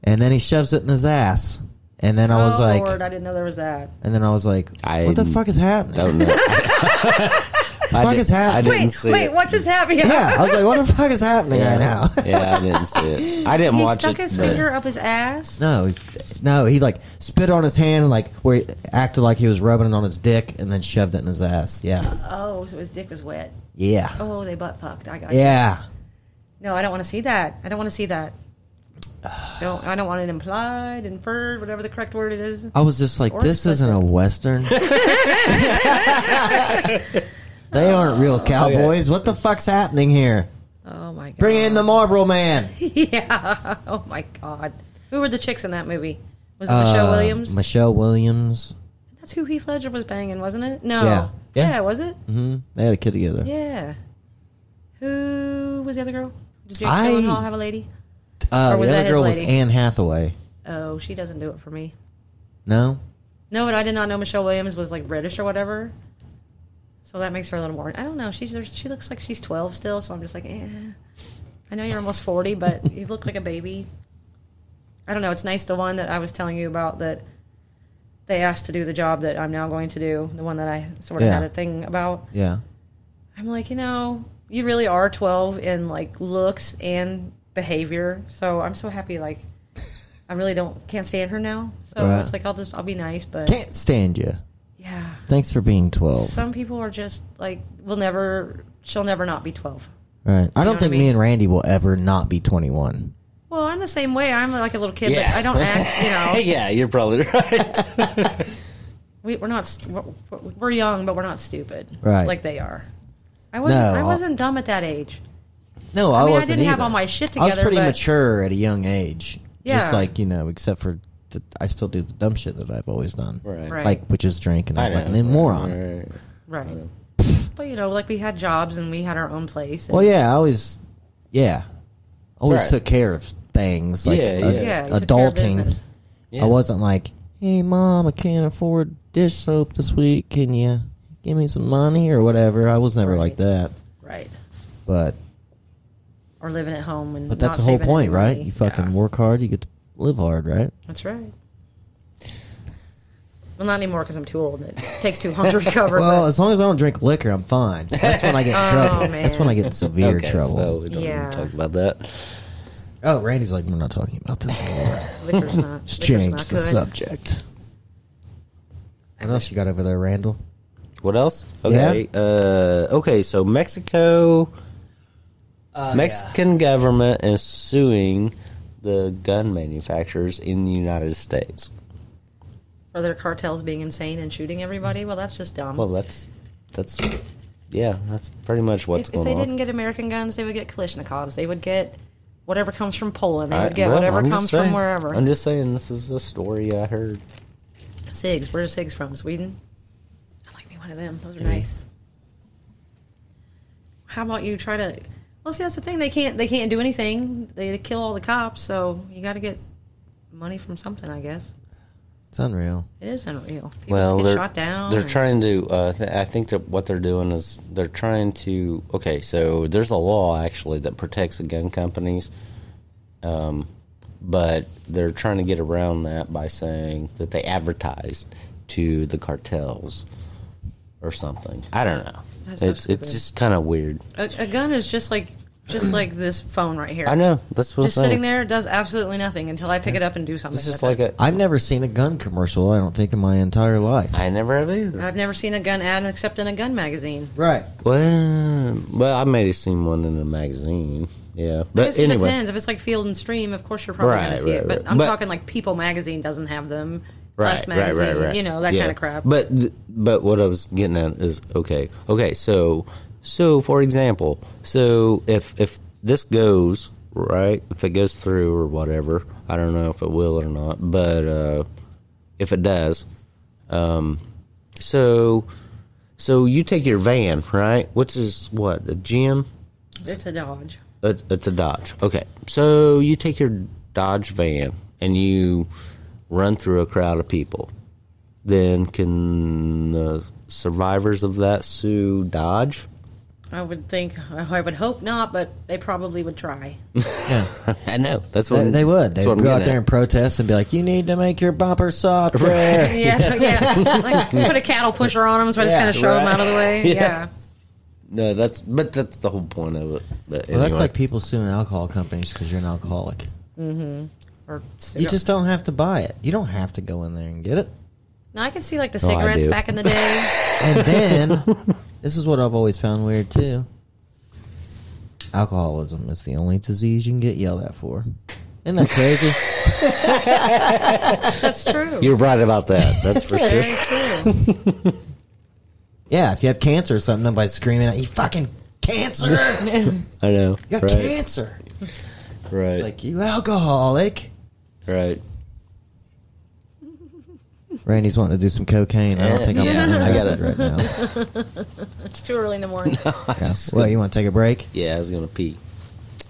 and then he shoves it in his ass, and then I was
oh,
like,
Lord, I didn't know there was that.
and then I was like,
I
what the fuck is happening?
Don't know. [laughs] I
fuck
did-
is happening?
I didn't
Wait,
see
wait,
it.
what just happened?
yeah, I was like, what the fuck is happening right now?
yeah, I didn't see it. I didn't
He
watch
stuck
it.
his
but-
finger up his ass.
No, he- no, he like spit on his hand, like where he acted like he was rubbing it on his dick, and then shoved it in his ass. Yeah,
Oh, so his dick was wet.
yeah,
Oh, they butt fucked. I got you.
yeah.
No, I don't want to see that. I don't want to see that. Don't I don't want it implied, inferred, whatever the correct word it is.
I was just like,
Or
this isn't a western. [laughs] they aren't real oh, cowboys. What the fuck's happening here?
Oh my god.
Bring in the Marlboro Man. [laughs]
yeah. Oh my god. Who were the chicks in that movie? Was it Michelle
Uh,
Williams?
Michelle Williams.
That's who Heath Ledger was banging, wasn't it? No.
Yeah. Yeah.
was it?
hmm They had a kid together.
Yeah. Who was the other girl? Did Jake
I-
Gyllenhaal have a lady?
Uh,
Or was
the
that
other
his
girl was
lady?
Anne Hathaway.
Oh, she doesn't do it for me.
No,
No, but I did not know Michelle Williams was like British or whatever. So that makes her a little more. I don't know. She's there's- she looks like she's twelve still. So I'm just like, eh. I know you're almost forty, but you look like a baby. I don't know. It's nice. The one that I was telling you about that they asked to do the job that I'm now going to do. The one that I sort of
Yeah.
had a thing about.
yeah.
I'm like, you know, you really are 12 in like looks and behavior. So I'm so happy. Like, I really don't can't stand her now. So
Right.
it's like I'll just I'll be nice, but
Can't stand you.
yeah.
Thanks for being twelve.
Some people are just like will never. She'll never not be 12.
Right. I don't
what I
think me
mean?
and Randy will ever not be twenty-one.
Well, I'm the same way. I'm like a little kid,
Yeah.
but I don't act. You [laughs] know,
yeah, you're probably right. [laughs]
we, we're not. st- We're, we're young, but we're not stupid.
Right.
Like they are. I wasn't.
No,
I
I'll-
wasn't dumb at that age.
No, I,
mean, I
wasn't
didn't have
either.
all my shit together.
I was
together,
pretty
but-
mature at a young age.
Yeah.
Just like you know, except for the, I still do the dumb shit that I've always done.
Right.
Right.
Like which is drink and
I
act like
know.
an moron.
Right.
Right. But you know, like we had jobs and we had our own place. And
Well, yeah, I always, yeah, always
Right.
took care of things like
Yeah,
a-
yeah.
Yeah, you took care of
adulting.
Yeah.
I wasn't like, hey, mom, I can't afford dish soap this week. Can you give me some money or whatever? I was never
Right.
like that.
Right.
But
Or living at home and
but that's
not
the whole point,
any
right? You fucking
Yeah.
work hard, you get to live hard, right?
That's right. Well, not anymore because I'm too old. and It takes too long to [laughs] recover.
Well,
but
as long as I don't drink liquor, I'm fine. That's when I get in [laughs] oh, trouble.
man.
That's when I get in severe
okay,
trouble.
well, we don't
Yeah.
talk about that.
Oh, Randy's like, we're not talking about this anymore. [laughs]
liquor's not. [laughs]
Let's
liquor's
change
not
the
good.
subject. What else you got over there, Randall?
What else? Okay. Uh, okay. So Mexico, Mexican government is suing the gun manufacturers in the United States.
For their cartels being insane and shooting everybody. Well, that's just dumb.
Well, that's that's yeah, that's pretty much what's
if, if
going
they
on.
didn't get American guns, they would get Kalashnikovs. They would get whatever comes from Poland. They
I-
would get
well,
whatever
I'm
comes from wherever.
I'm just saying this is a story I heard.
Sigs. Where's Sigs from? Sweden? I'd like me one of them. Those are nice. How about you try to? Well, see, that's the thing. They can't. They can't do anything. They, they kill all the cops. So you got to get money from something. I guess
It's unreal.
it is unreal. People
well,
get
they're
shot down.
they're trying to. Uh, th- I think that what they're doing is they're trying to. Okay, so there's a law actually that protects the gun companies, um, but they're trying to get around that by saying that they advertise to the cartels or something. I don't know.
That's so
it's it's just kind of weird.
A, a gun is just like just [clears throat] like this phone right here.
I know that's what
Just
I'm saying.
sitting there does absolutely nothing until I pick it up and do something.
It's just
with
like
it.
a.
I've never seen a gun commercial, I don't think, in my entire life.
I never have either.
I've never seen a gun ad except in a gun magazine.
Right.
Well, well, I may have seen one in a magazine. Yeah,
I
but
guess it
anyway,
depends. If it's like Field and Stream, of course you're probably going to see it. But
right.
I'm
But-
talking like People magazine doesn't have them.
right,
Us
right,
magazine,
right, right.
you know that
Yeah.
kind of crap.
But th- but what I was getting at is okay, okay. So so for example, so if if this goes right, if it goes through or whatever, I don't know if it will or not, but uh, if it does, um, so so you take your van right, which is what a GM.
it's a Dodge.
It- It's a Dodge. Okay. So you take your Dodge van and you run through a crowd of people. Then can the survivors of that sue Dodge?
I would think. I would hope not, but they probably would try. [laughs]
Yeah.
I know. That's what
They, they would. They'd go out
getting
there and protest and be like, you need to make your bumper softer. [laughs] [laughs]
yeah, yeah. Like put a cattle pusher on them, so I just
Yeah,
kind of show them out of the way.
Yeah.
Yeah.
No, that's but that's the whole point of it. But
Well, that's like people suing alcohol companies because you're an alcoholic. Mm-hmm.
Or
You just don't have to buy it. You don't have to go in there and get it.
No, I can see like the
Oh,
cigarettes
do.
back in the day.
And then, this is what I've always found weird too. Alcoholism is the only disease you can get yelled at for. Isn't that crazy? [laughs]
That's true.
You're right about that. That's for sure.
Very true.
yeah, if you have cancer or something, nobody's screaming at you, fucking cancer! you
I know.
got
right.
cancer!
Right.
It's like, you alcoholic!
right.
Randy's wanting to do some cocaine. I don't think I'm
Yeah,
yeah, [laughs]
I got
interested right now.
It's too early in the morning. [laughs]
Yeah. Well, you want to take a break?
Yeah, I was gonna pee.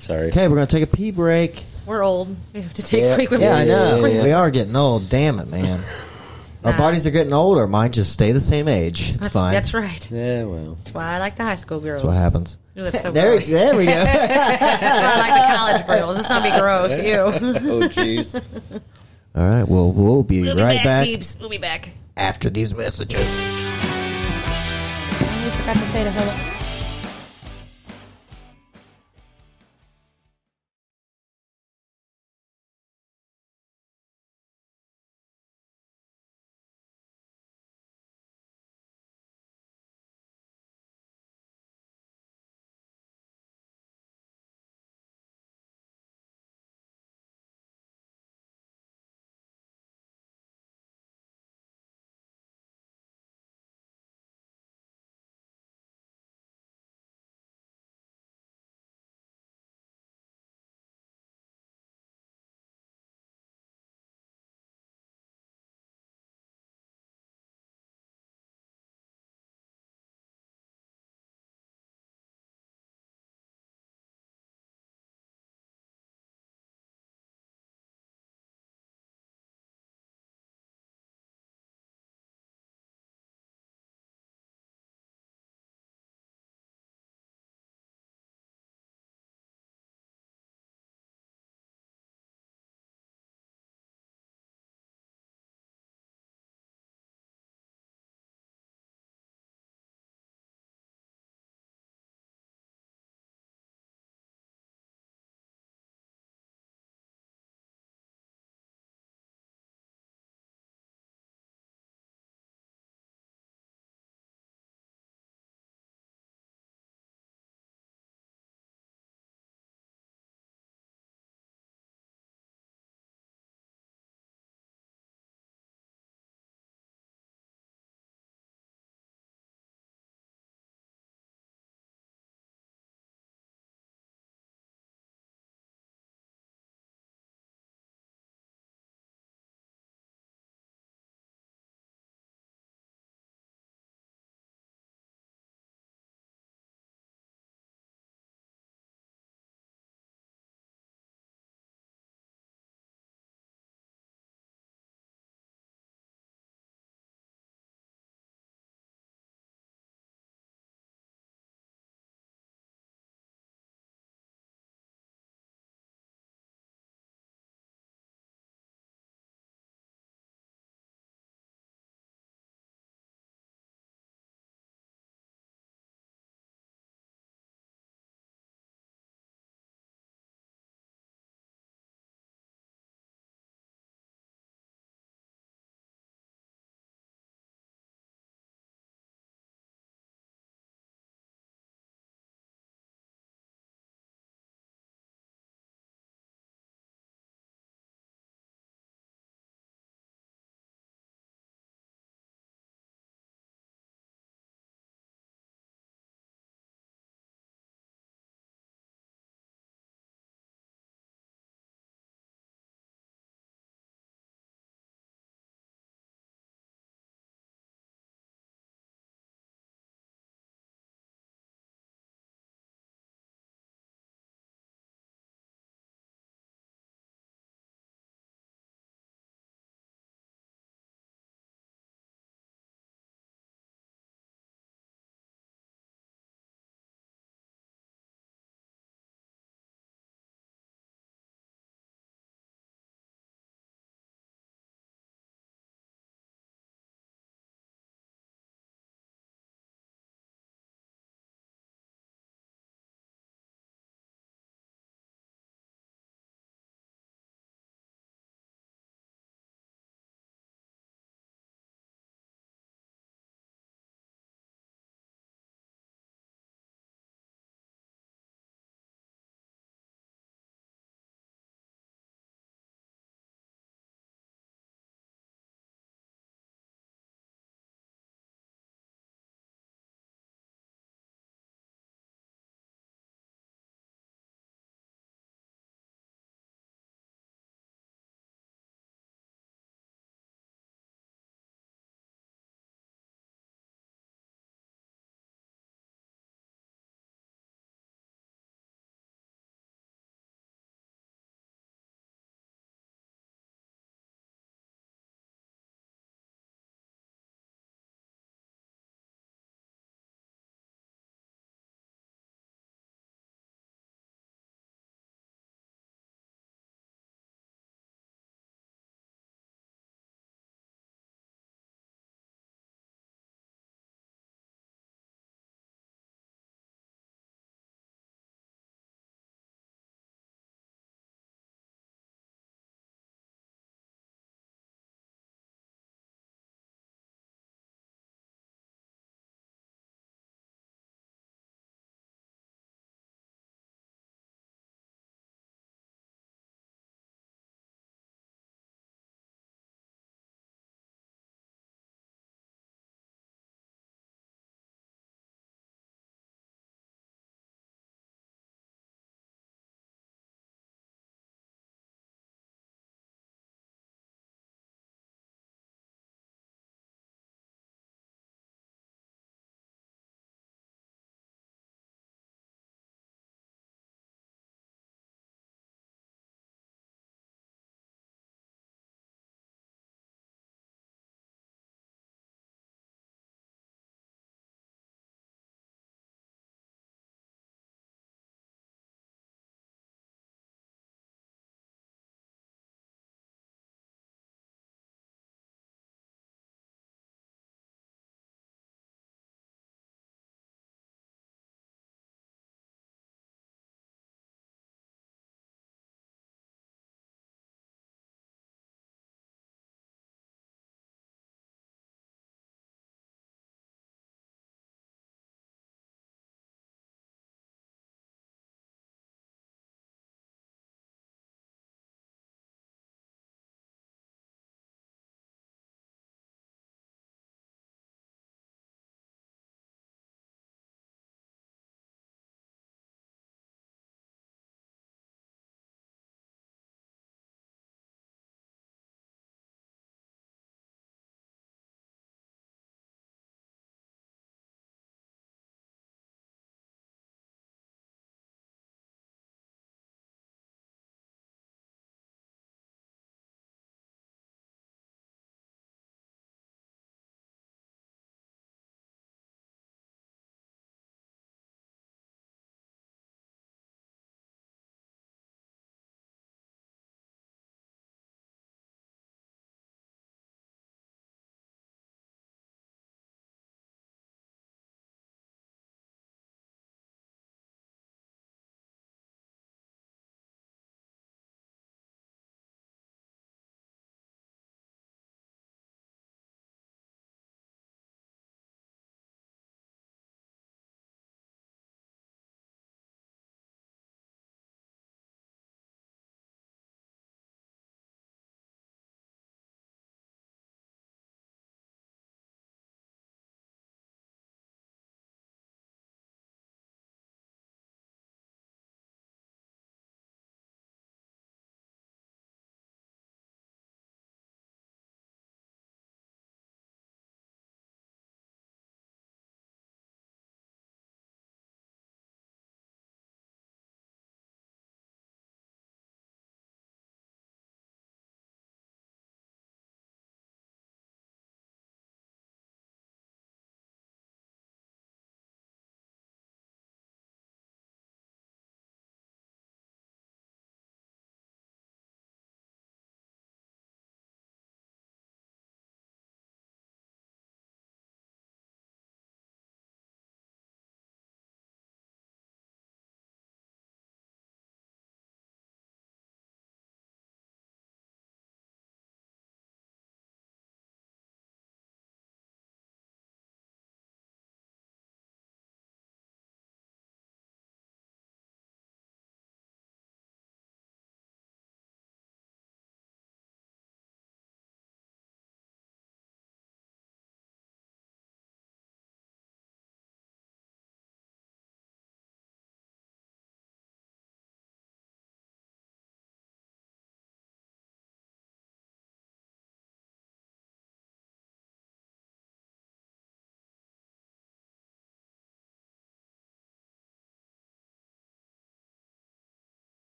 Sorry.
Okay, we're going to take a pee break.
We're old. We have to take
Yeah.
frequent.
Yeah, I know.
yeah, yeah.
We are getting old. Damn it, man. [laughs] Our
Nah.
bodies are getting older. Mine just stay the same age. It's
That's,
fine.
that's right.
Yeah. Well.
That's why I like the high school girls.
That's what happens.
Ooh, that's so
There,
gross.
there we go.
That's why I like the college girls. Let's not be gross. You.
Oh jeez.
All right. Well, we'll be
We'll be
right
back,
back
peeps. We'll be back.
after these messages.
I forgot to say to hello.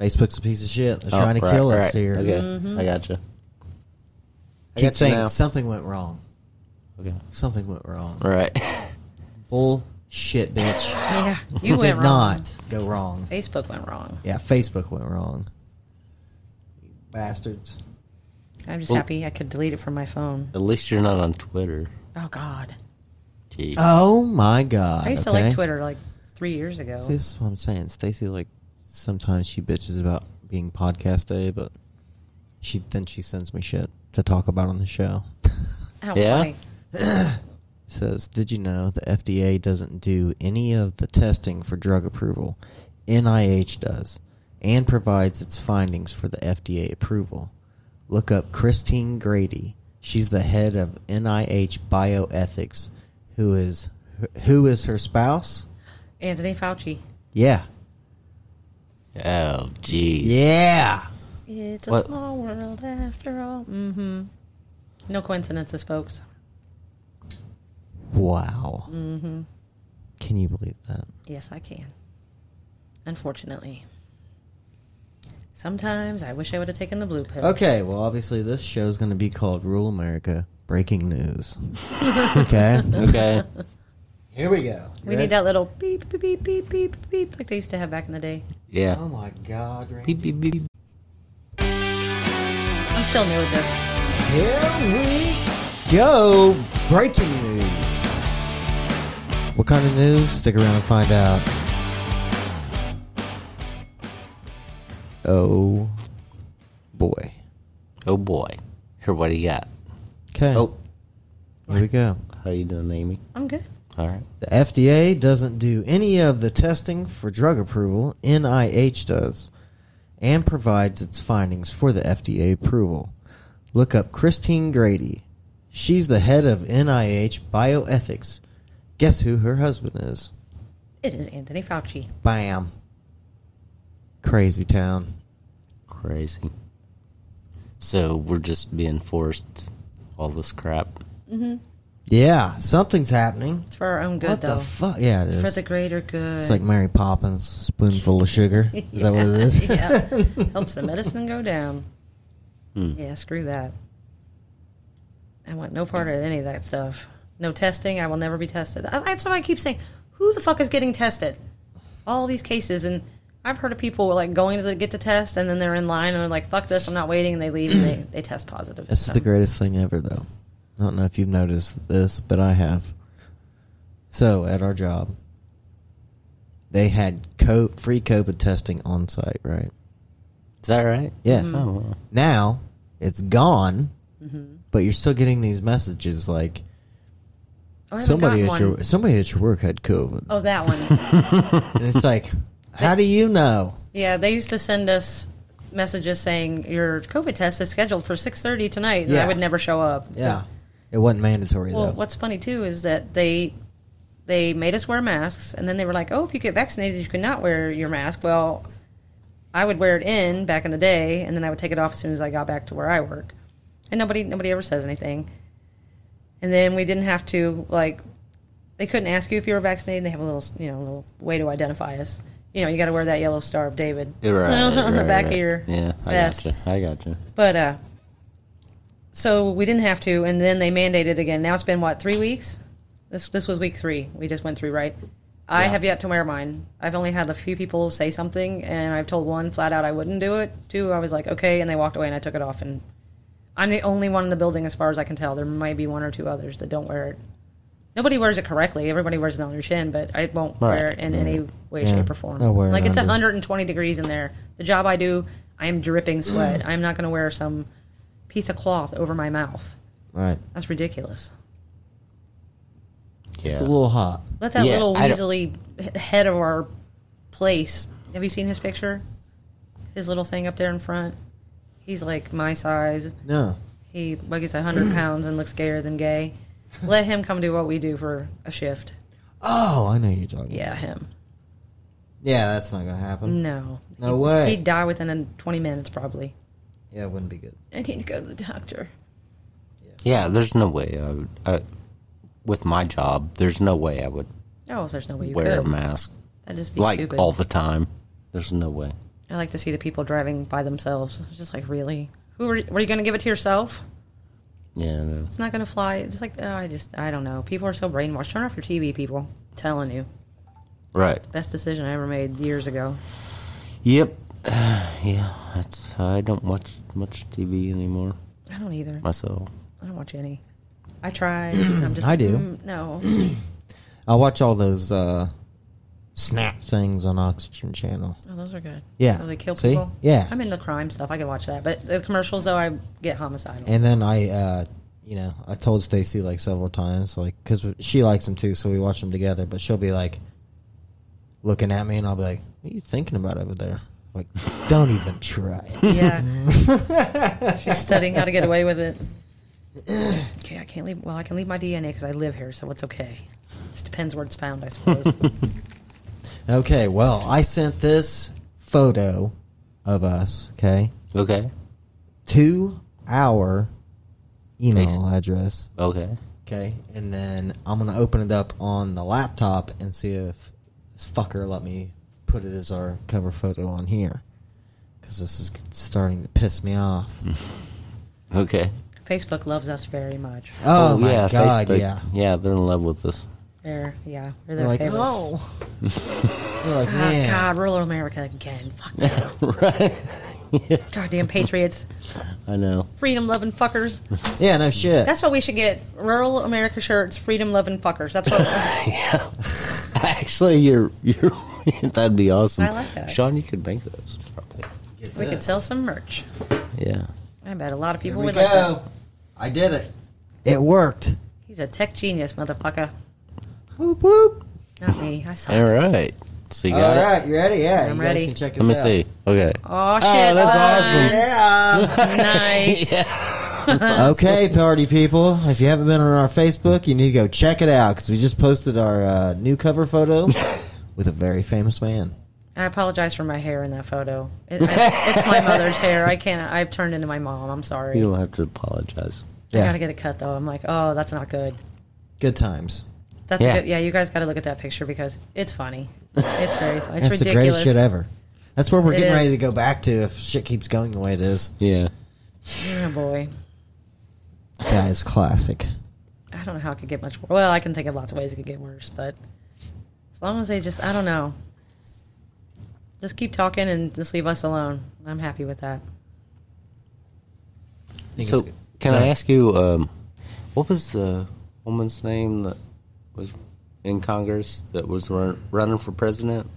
Facebook's a piece of shit. They're
Oh,
trying to
right,
kill us
right.
here.
Okay,
Mm-hmm.
I got you. I
Keep
got you
saying
now.
something went wrong.
Okay.
Something went wrong.
Right. [laughs]
Bullshit, bitch.
Yeah, you went
did
wrong.
not go wrong.
Facebook went wrong.
Yeah, Facebook went wrong. You bastards.
I'm just
Well-
happy I could delete it from my phone.
At least you're not on Twitter.
Oh God,
Gee.
Oh my god.
I used to
okay?
like Twitter like three years ago.
See, this is what I'm saying. Stacy, like, sometimes she bitches about being podcast day, but she then she sends me shit to talk about on the show.
Oh, [laughs]
Yeah? [clears throat]
says, "Did you know the FDA doesn't do any of the testing for drug approval? NIH does, and provides its findings for the FDA approval. Look up Christine Grady. She's the head of NIH bioethics. Who is who is her spouse?
Anthony Fauci.
Yeah,
Oh, jeez.
yeah.
It's a
What-
small world after all. Mm-hmm. No coincidences, folks.
Wow.
Mm-hmm.
Can you believe that?
Yes, I can. Unfortunately. Sometimes I wish I would have taken the blue pill.
Okay, well, obviously this show is going to be called Rural America Breaking News. [laughs] okay,
Okay.
here we go.
We need that little beep, beep, beep, beep, beep, beep, like they used to have back in the day.
Yeah.
Oh my God, Randy.
Beep, beep, beep.
I'm still new at this.
Here we go. Breaking news. What kind of news? Stick around and find out. Oh boy.
Oh boy. Here, what do you got?
Okay.
Oh,
here we go.
how you doing, Amy?
I'm good.
All right.
The FDA doesn't do any of the testing for drug approval. NIH does, and provides its findings for the FDA approval. Look up Christine Grady. She's the head of NIH bioethics. Guess who her husband is?
It is Anthony Fauci.
Bam. Crazy town.
Crazy. So we're just being forced all this crap. Mm-hmm.
Yeah, something's happening.
It's for our own good,
what
though.
the fuck? Yeah,
it's for the greater good.
it's like Mary Poppins, spoonful of sugar. [laughs] Is that what it is? [laughs]
yeah. [laughs] Helps the medicine go down. Hmm. Yeah, screw that. I want no part of any of that stuff. No testing. I will never be tested. I, that's why I keep saying, who the fuck is getting tested? All these cases, and I've heard of people like going to the, get the test, and then they're in line and they're like, "Fuck this, I'm not waiting," and they leave and they, they test positive.
This is the greatest thing ever, though. I don't know if you've noticed this, but I have. So, at our job, they had co- free COVID testing on site, right?
Is that right?
Yeah.
Mm-hmm.
Oh, wow.
Now, it's gone,
Mm-hmm.
but you're still getting these messages like
Oh, I
somebody
gotten
at your somebody at your work had COVID,
Oh, that one. [laughs]
and it's like, how do you know?
yeah, they used to send us messages saying your COVID test is scheduled for six thirty tonight, and
Yeah.
I would never show up.
Yeah, it wasn't mandatory
Well,
though.
what's funny too is that they they made us wear masks, and then they were like, "Oh, if you get vaccinated, you cannot wear your mask." Well, I would wear it in back in the day, and then I would take it off as soon as I got back to where I work, and nobody nobody ever says anything. And then we didn't have to like they couldn't ask you if you were vaccinated. They have a little you know little way to identify us. You know, you got to wear that yellow star of David
Yeah, Right, [laughs]
on the back
right.
of your
Yeah, I
vest.
gotcha. I gotcha.
But uh, so we didn't have to, and then they mandated again. Now it's been what three weeks? This this was week three. We just went through right. I
Yeah.
have yet to wear mine. I've only had a few people say something, and I've told one flat out I wouldn't do it. Two, I was like okay, and they walked away, and I took it off. And I'm the only one in the building, as far as I can tell. There might be one or two others that don't wear it. Nobody wears it correctly. Everybody wears it on their chin, but I won't
Right.
wear it in any mm-hmm. way,
Yeah.
shape, or form.
I'll wear
like it's
under.
120 degrees in there. The job I do, I am dripping sweat. Mm. I'm not going to wear some piece of cloth over my mouth.
right,
That's ridiculous.
Yeah.
it's a little hot.
Let that
Yeah,
little
I don't-
weaselly head of our place. Have you seen his picture? His little thing up there in front. He's like my size.
No,
He weighs 100 [clears throat] pounds and looks gayer than gay. Let him come do what we do for a shift.
oh, I know you're talking.
Yeah, him.
yeah, that's not gonna happen.
No.
No
He'd-
way.
He'd die within 20 minutes probably.
Yeah, it wouldn't be good.
I need to go to the doctor.
Yeah, there's no way I would. I, with my job, there's no way I would
Oh, there's no way you
wear
could.
a mask
That'd just be
like
stupid.
all the time. There's no way.
I like to see the people driving by themselves. It's just like, really? Who are, were you going to give it to yourself?
Yeah, I know.
It's not going to fly. It's like, oh, I just, I don't know. People are so brainwashed. Turn off your TV, people. I'm telling you.
Right.
Best decision I ever made years ago.
Yep. [sighs] yeah, that's. I don't watch much TV anymore
I don't either.
myself.
I don't watch any. I try. I'm [clears throat] just.
I do.
"Mm, no. [clears throat]
I watch all those uh, Snapped things on Oxygen Channel.
Oh, those are good.
Yeah.
Oh, they kill
See?
people.
Yeah.
I'm into crime stuff. I can watch that. But the commercials, though, I get homicidal.
And then I, uh, you know, I told Stacy like several times, like, because she likes them too, so we watch them together. But she'll be like, looking at me, and I'll be like, "What are you thinking about over there?" Like, don't even try.
yeah. [laughs] She's studying how to get away with it. Okay, I can't leave. Well, I can leave my DNA because I live here, so it's okay. Just depends where it's found, I suppose. [laughs]
Okay, well, I sent this photo of us. Okay,
Okay.
to our email
Face-
address.
Okay.
Okay, and then I'm gonna open it up on the laptop and see if this fucker let me put it as our cover photo on here, because this is starting to piss me off. [laughs]
Okay.
Facebook loves us very much.
Oh, my god,
Facebook.
yeah.
Yeah, they're in love with us.
They're yeah, we're
They're like,
favorites.
oh. [laughs] They're like,
Ah,
man.
God, rural America again. Fuck you. [laughs]
right.
Goddamn patriots,
I know.
freedom loving fuckers.
Yeah, no shit.
That's what we should get. Rural America shirts, freedom loving fuckers. That's what.
Yeah. Actually, you're you're. [laughs] that'd be awesome.
I like that.
Sean, you could make those. Probably.
We could sell some merch.
Yeah.
I bet a lot of
Here
people
we
would
go.
like that.
I did it. It worked.
He's a tech genius, motherfucker.
Whoop whoop.
Not me. I suck.
All right. So you
All
got it.
right, you ready? Yeah,
I'm
you
ready.
guys can check
Let me
out.
see. Okay.
Oh shit!
Oh, that's
son. [laughs]
Yeah.
Nice. [laughs]
okay, party people. If you haven't been on our Facebook, you need to go check it out because we just posted our uh, new cover photo with a very famous man.
I apologize for my hair in that photo. It, it's my mother's hair. I can't. I've turned into my mom. I'm sorry.
You don't have to apologize.
I
Yeah.
gotta get it cut though. I'm like, oh, that's not good.
Good times.
That's
Yeah.
a good. Yeah, you guys got to look at that picture because it's funny. It's very funny. It's
That's the greatest shit ever. That's where we're
It
getting
is.
ready to go back to if shit keeps going the way it is.
Yeah.
Oh boy,
Yeah, it's classic.
I don't know how it could get much worse. Well, I can think of lots of ways it could get worse, but as long as they just, I don't know, just keep talking and just leave us alone. I'm happy with that.
So, can
Go
I ask you, um, what was the woman's name that was in Congress that was run, running for president?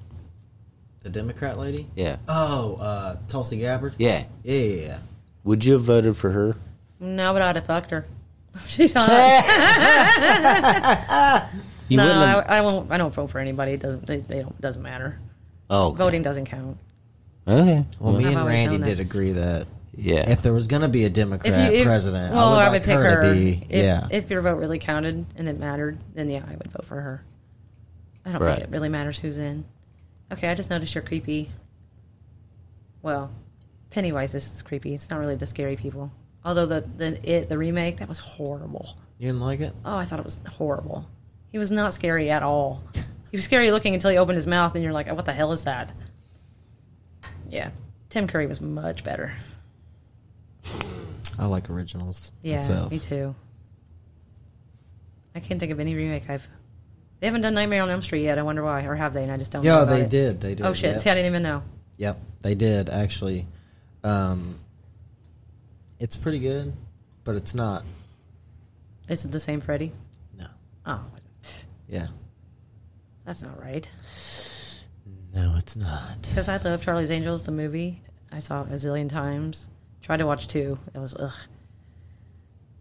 the Democrat lady?
Yeah.
Oh, uh, Tulsi Gabbard.
Yeah.
Yeah, yeah, yeah.
Would you have voted for her?
No, but I'd have fucked her. [laughs] She's on. [laughs]
You
no,
wouldn't
I,
have.
I won't. I don't vote for anybody. It doesn't. They, they don't. Doesn't matter.
oh, okay.
Voting doesn't count.
Okay.
Well, me and Randy did
that.
agree that
Yeah.
if there was going to be a Democrat
if,
president,
well,
I would, like
pick
her,
her.
to be.
If,
yeah.
if your vote really counted and it mattered, then yeah, I would vote for her. I don't
Right.
think it really matters who's in. Okay, I just noticed you're creepy. Well, Pennywise is creepy. It's not really the scary people. Although the the it the remake that was horrible.
you didn't like it?
Oh, I thought it was horrible. He was not scary at all. He was scary looking until he opened his mouth, and you're like, "What the hell is that?" Yeah, Tim Curry was much better.
I like originals.
Yeah,
myself.
me too. I can't think of any remake I've. They haven't done Nightmare on Elm Street yet. I wonder why, or have they? And I just don't. know
Yeah, they
it.
did. They did.
Oh shit!
Yep.
See, I didn't even know.
Yep, they did actually. Um, it's pretty good, but it's not.
Is it the same Freddy?
No.
Oh,
Yeah.
that's not right.
No, it's not.
Because I love Charlie's Angels, the movie. I saw it a zillion times. Tried to watch two. It was ugh.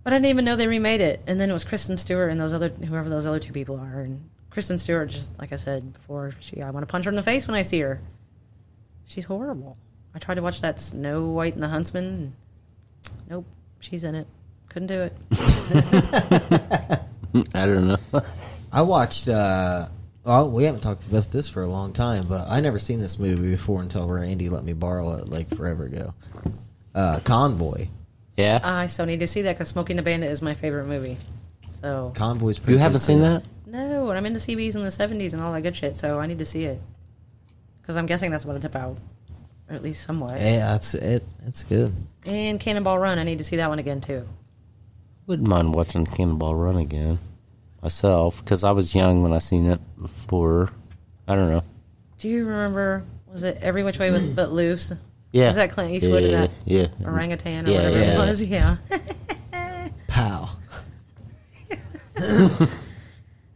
But I didn't even know they remade it. And then it was Kristen Stewart and those other whoever those other two people are. And Kristen Stewart, just like I said before, she I want to punch her in the face when I see her. She's horrible. I tried to watch that Snow White and the Huntsman. Nope, she's in it. Couldn't do it. [laughs]
I don't know. [laughs]
I watched. uh Well, we haven't talked about this for a long time, but I never seen this movie before until Randy let me borrow it like forever ago. Uh, Convoy.
yeah.
I so need to see that because Smokey and the Bandit is my favorite movie. So
Convoy's. Pretty
you haven't
good,
seen that?
No, and I'm into CBs in the 70s and all that good shit, so I need to see it. Because I'm guessing that's what it's about. or at least somewhat.
Yeah, it's it. It's good.
And Cannonball Run, I need to see that one again too.
Wouldn't mind watching Cannonball Run again myself because I was young when I seen it before. I don't know.
Do you remember? Was it Every Which Way With But Loose?
Yeah,
Was that Clint Eastwood
yeah,
that
Yeah,
orangutan or
Yeah,
whatever
yeah.
it was? Yeah. [laughs]
Pow. [laughs]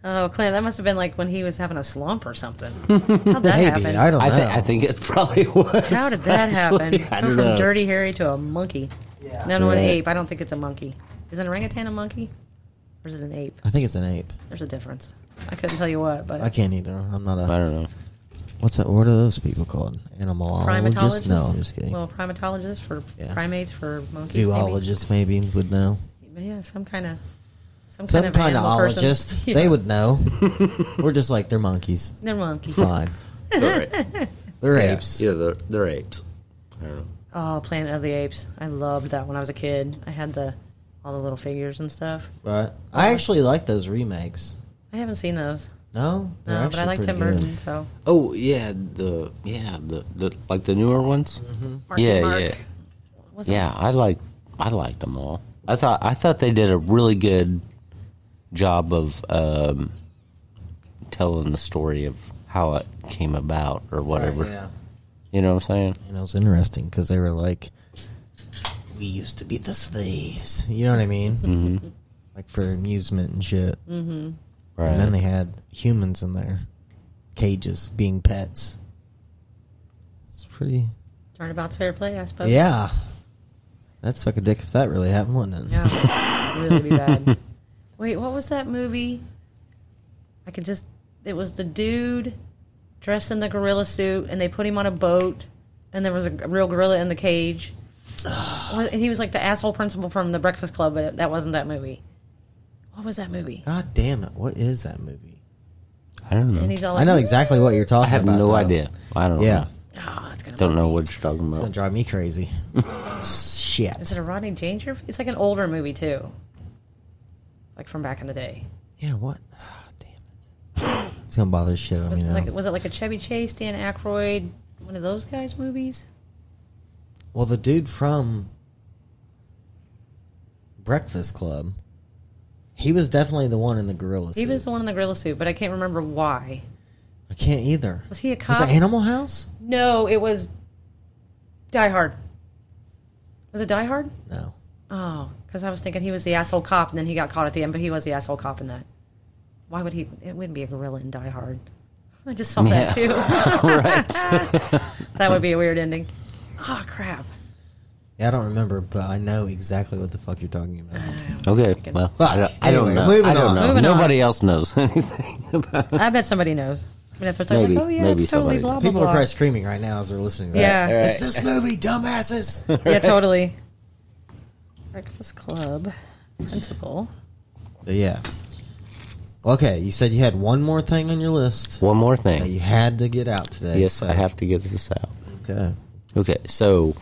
Oh, Clint, that must have been like when he was having a slump or something. [laughs] How'd that
Maybe
happen?
I don't know.
I think I think it probably was.
How did that happen?
actually. I don't
from
know.
Dirty Harry to a monkey.
Yeah.
No, no, an ape. I don't think it's a monkey. Is an orangutan a monkey? Or is it an ape?
I think it's an ape.
There's a difference. I couldn't tell you what, but
I can't either. I'm not a.
I don't know.
What's that? What are those people called? Animalologist?
primatologist.
No, I'm just kidding.
Well, primatologist for
Yeah.
primates for monkeys.
Zoologist maybe would know.
Maybe. But yeah, some kind of some,
Some
kind of
kind of
animal person.
ologist. [laughs]
Yeah.
They would know. [laughs] We're just like they're monkeys.
They're monkeys.
Fine. [laughs]
They're, apes.
They're
yeah,
apes.
Yeah, they're, they're apes. I don't know.
Oh, Planet of the Apes. I loved that when I was a kid. I had the all the little figures and stuff.
Right. I actually like those remakes.
I haven't seen those.
No, They're
No, but I like
pretty
Tim
good.
Burton, so
Oh yeah, the yeah the, the like the newer ones.
Marky
Yeah,
Mark.
yeah.
Was it-
Yeah, I like I liked them all. I thought I thought they did a really good job of um, telling the story of how it came about or whatever.
Right, yeah.
You know what I'm saying?
And it was interesting because they were like, "We used to be the slaves." You know what I mean? Mm-hmm. Like for amusement and shit. Mm-hmm.
Right.
And then they had humans in their cages being pets. It's pretty.
Turnabout's fair play, I suppose.
Yeah. That'd suck a dick if that really happened, wouldn't it?
Yeah, it'd really be bad. [laughs] Wait, what was that movie? I could just. It was the dude dressed in the gorilla suit, and they put him on a boat, and there was a real gorilla in the cage. And he was like the asshole principal from the Breakfast Club, but that wasn't that movie. What was that movie?
God damn it! What is that movie?
I don't know.
And he's all
I know exactly what you're talking
I have
about.
no
though.
idea. I don't
Yeah,
know.
Oh, it's gonna
Don't know
me.
what you're talking about.
it's gonna
about.
drive me crazy. [laughs] Shit.
Is it a Rodney Danger? It's like an older movie too, like from back in the day.
Yeah. What? Ah, damn it. It's gonna bother the shit out of
Was,
me now.
like, was it like a Chevy Chase, Dan Aykroyd, one of those guys' movies?
Well, the dude from Breakfast Club, he was definitely the one in the gorilla suit.
He was the one in the gorilla suit, but I can't remember why.
I can't either.
Was he a cop?
Was it Animal House?
No, it was Die Hard. Was it Die Hard?
No.
Oh, because I was thinking he was the asshole cop, and then he got caught at the end, but he was the asshole cop in that. Why would he? It wouldn't be a gorilla in Die Hard. [laughs] I just saw that too. [laughs]
right. [laughs]
that would be a weird ending. Oh crap!
Yeah, I don't remember, but I know exactly what the fuck you're talking about.
Okay. Well, I don't, I don't
Anyway,
know.
moving
I don't
on.
know.
Moving on.
Nobody else knows [laughs] anything about.
I bet somebody knows. Somebody that's like,
Maybe-
oh yeah,
maybe
it's totally
somebody-
blah blah
People
blah.
are probably screaming right now as they're listening to
Yeah.
this. It's this movie, dumbasses! [laughs]
yeah, totally. Breakfast Club principal.
but yeah. Okay, you said you had one more thing on your list
One more
that
thing.
you had to get out today.
Yes,
so-
I have to get this out.
Okay.
Okay, so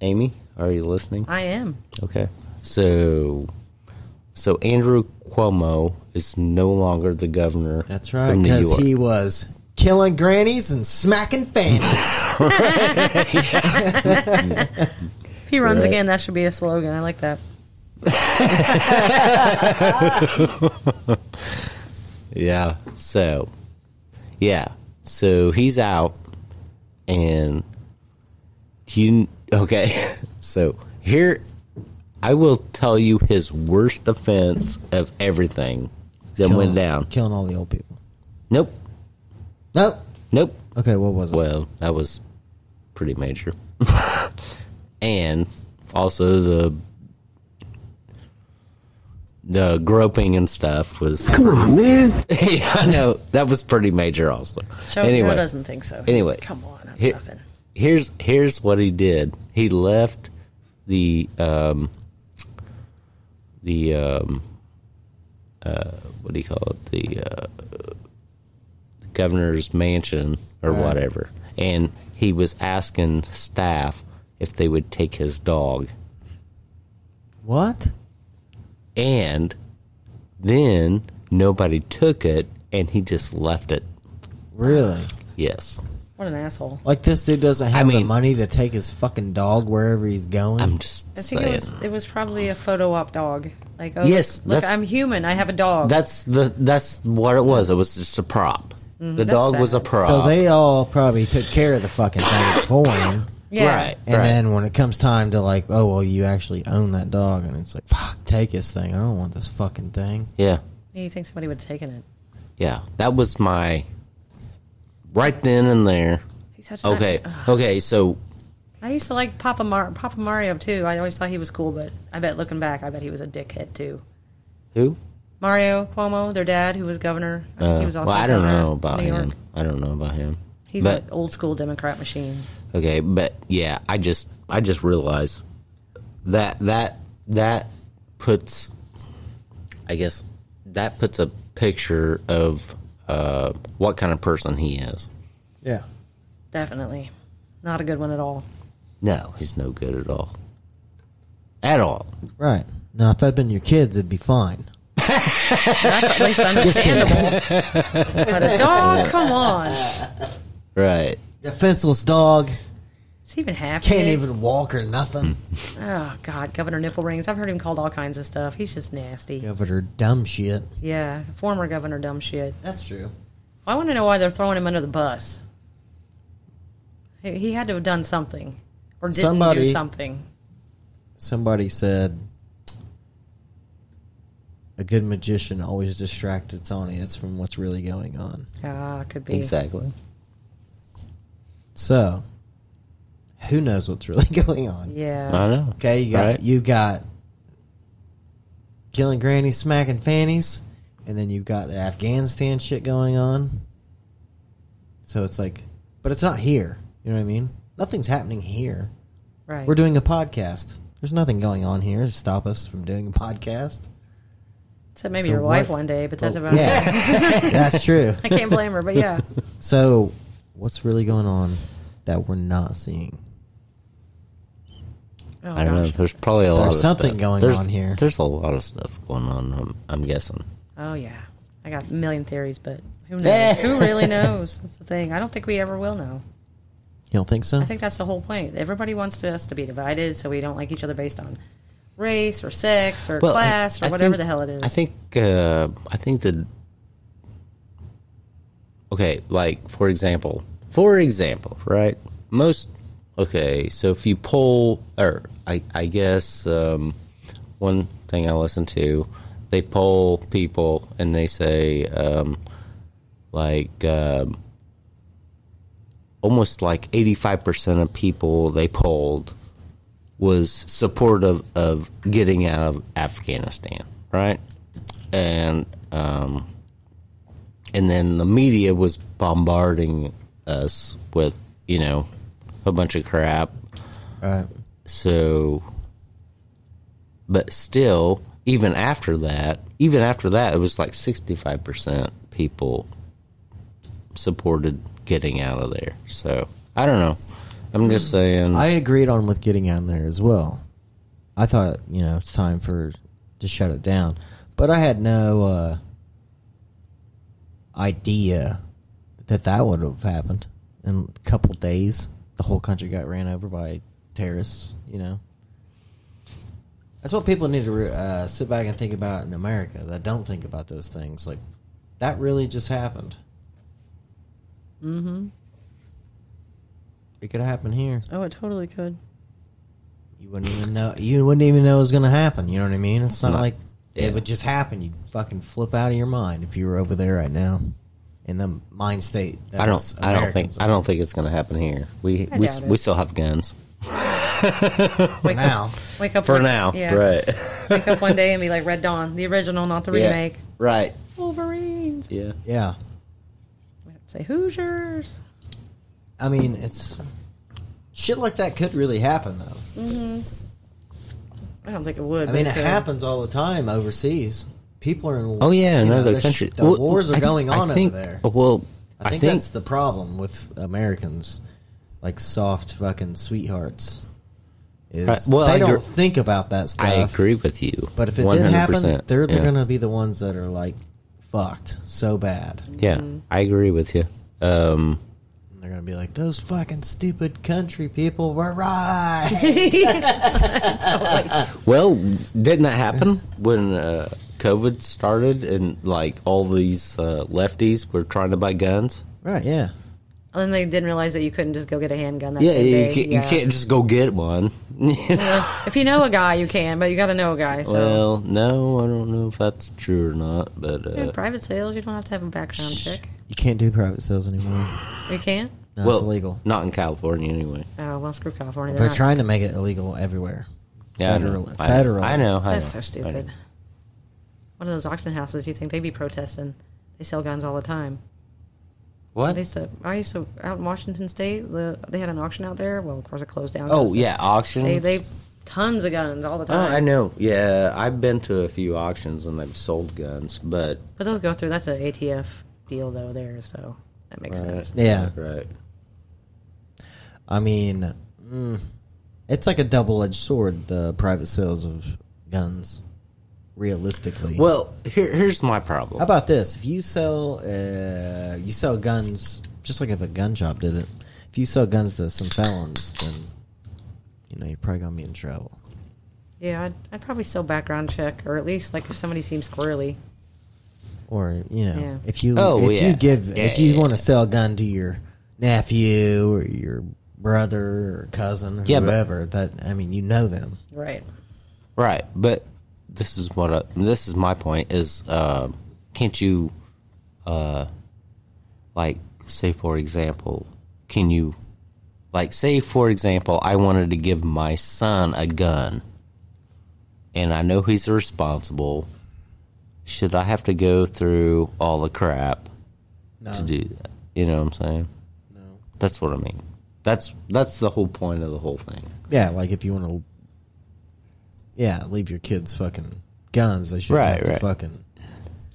Amy, are you listening?
I am.
Okay. So so Andrew Cuomo is no longer the governor
That's right,
of New
because
York.
he was killing grannies and smacking fannies. [laughs]
If he runs
Right.
again, that should be a slogan. I like that. [laughs]
Yeah. So, yeah. So he's out, and you okay? [laughs] So here, I will tell you his worst offense of everything that went down.
Killing all the old people.
Nope.
Nope.
Nope.
Okay, what was it?
Well, that was pretty major. [laughs] and also the the groping and stuff was
Come on, man. [laughs]
yeah, I know that was pretty major also.
Joe,
anyway,
Joe doesn't think so.
Anyway.
come on, that's
Here-
nothing.
here's here's what he did. He left the um the um uh what do you call it? The uh governor's mansion or
Right.
whatever. And he was asking staff if they would take his dog.
What?
And then nobody took it and he just left it.
Really?
Yes.
What an asshole.
Like this dude doesn't have
mean-
the money to take his fucking dog wherever he's going.
I'm just
I think
saying.
it was it was probably a photo op dog. Like, oh,
Yes,
look, look, I'm human. I have a dog.
That's the that's what it was. It was just a prop. the
Mm-hmm. that's
dog was a prop.
so they all probably took care of the fucking thing for him.
Yeah.
right,
And
right.
then when it comes time to like, oh well, you actually own that dog, and it's like, fuck, take this thing. I don't want this fucking thing.
yeah,
You think somebody would have taken it?
yeah, that was my right then and there.
He's such
Okay,
Ugh.
okay, so
I used to like Papa Mar- Papa Mario too. I always thought he was cool, but I bet looking back, I bet he was a dickhead too.
who?
Mario Cuomo, their dad, who was governor. I think
Uh,
he was also
well, I don't
governor
know about him. I don't know about him.
He's
but
an old school Democrat machine.
Okay, but yeah, I just I just realized that that that puts I guess that puts a picture of uh, what kind of person he is.
Yeah.
Definitely, not a good one at all.
No, he's no good at all. At all.
Right. Now, if I'd been your kids, it'd be fine.
That's at least [laughs] understandable. but a dog, come on.
Right.
Defenseless dog
It's even half.
can't
kids.
even walk or nothing. [laughs]
Oh God, Governor Nipple Rings. I've heard him called all kinds of stuff. He's just nasty.
Governor dumb shit.
Yeah, former governor, dumb shit.
That's true.
I want to know why they're throwing him under the bus. He, he had to have done something, or didn't
Somebody-
do something.
Somebody said a good magician always distracts its audience from what's really going on.
Ah, could be.
Exactly.
So, who knows what's really [laughs] going on?
Yeah.
I know.
Okay, you got
Right.
you got killing grannies, smacking fannies, and then you've got the Afghanistan shit going on. So it's like, but it's not here. You know what I mean? Nothing's happening here.
right.
We're doing a podcast. There's nothing going on here to stop us from doing a podcast.
Except maybe
So
your wife
what-
one day, but that's
Oh,
about it.
yeah, [laughs] that's true. [laughs]
I can't blame her, but yeah.
So, what's really going on that we're not seeing?
Oh,
I don't know. There's probably a lot
There's
of
something
stuff.
going
There's-
on here.
There's a lot of stuff going on. I'm, I'm guessing.
Oh yeah. I got a million theories, but who knows? Who really knows? That's the thing. I don't think we ever will know.
You don't think so?
I think that's the whole point. Everybody wants to, us to be divided, so we don't like each other based on race or sex or
Well, I-
class or
I
whatever
think-
the hell it is.
I think. Uh, I think that. Okay, like for example, for example, right? Most okay. So if you poll, or I, I guess um, one thing I listen to, they poll people and they say um, like. Um, almost like 85% of people they polled was supportive of getting out of Afghanistan, right? And um, and then the media was bombarding us with you know a bunch of crap.
Right.
So, but still, even after that, even after that, it was like sixty-five percent people supported getting out of there. So I don't know. I'm just saying.
I agreed on with getting out of there as well. I thought you know it's time for to shut it down, but I had no uh, idea that that would have happened in a couple days. The whole country got ran over by terrorists. You know, that's what people need to uh, sit back and think about in America that don't think about those things. Like that really just happened. Mm-hmm. It could happen here.
oh, it totally could.
You wouldn't even know. You wouldn't even know it was going to happen. You know what I mean? It's not,
not-
like
yeah.
it would just happen. You'd fucking flip out of your mind if you were over there right now in the mind state. That
I don't. I don't think. I don't think it's going to happen here. We
I
we
doubt it.
we still have guns [laughs]
Wake
now.
up, wake up
for
one-
now.
Yeah.
Right. [laughs]
Wake up one day and be like Red Dawn, the original, not the
Yeah.
remake.
Right.
Wolverines.
Yeah.
Yeah,
Say Hoosiers.
I mean it's shit like that could really happen though. Mm-hmm.
I don't think it would.
I mean, it
could.
happens all the time overseas. People are in.
Oh yeah,
you
in
know,
other
the sh-
countries.
The
Well,
wars are
th-
going on
think,
over there.
Well,
I think, that's the problem with Americans, like soft fucking sweethearts. Is
Right, well,
they
I
don't
agree-
think about that stuff.
I agree with you.
But if it
100%.
did happen, they're they're
yeah.
gonna be the ones that are like fucked so bad.
Yeah, I agree with you. Um,
they're gonna be like, "Those fucking stupid country people were right." [laughs] [laughs]
Well, didn't that happen when uh, COVID started and like all these uh, lefties were trying to buy guns?
right? Yeah.
And then they didn't realize that you couldn't just go get a handgun that
Yeah,
same
you can't,
Yeah.
you can't just go get one. [laughs]
Yeah. If you know a guy, you can, but you got to know a guy. So
well, no, I don't know if that's true or not, but
Yeah,
uh,
private sales, you don't have to have a background check.
You can't do private sales anymore.
You can't.
No,
well,
it's illegal.
Not in California, anyway.
Oh well, screw California.
They're
not-
trying to make it illegal everywhere.
Yeah,
Federal-
I know.
federally.
I know. I
That's
know,
so
I know.
stupid. One of those auction houses, you think they'd be protesting? They sell guns all the time.
What?
They used to, I used to out in Washington State. The, they had an auction out there. Well, of course, it closed down.
Oh, yeah, auctions.
they they tons of guns all the
Oh,
time.
I know. Yeah, I've been to a few auctions and they've sold guns, but
But those go through. That's an ATF deal though there, so that makes
right,
sense.
Yeah.
right.
I mean, mm, it's like a double-edged sword. The private sales of guns, realistically.
Well, here, here's my problem.
How about this? If you sell, uh, you sell guns, just like if a gun shop did it. If you sell guns to some felons, then you know you're probably gonna be in trouble.
Yeah, I'd, I'd probably still background check, or at least like if somebody seems squirrely.
Or you know,
Yeah.
if you
Oh,
if
yeah.
you give
Yeah,
if you
yeah,
want to
yeah.
sell a gun to your nephew or your brother or cousin or
Yeah, but-
whoever, that I mean, you know them.
Right.
Right, but this is what I, this is my point is uh, can't you uh, like say for example, can you like say for example I wanted to give my son a gun and I know he's irresponsible should I have to go through all the crap
No.
to do that? You know what I'm saying?
No.
That's what I mean. That's that's the whole point of the whole thing.
Yeah, like if you want to, yeah, leave your kids fucking guns, they should
Right,
have to
right.
fucking.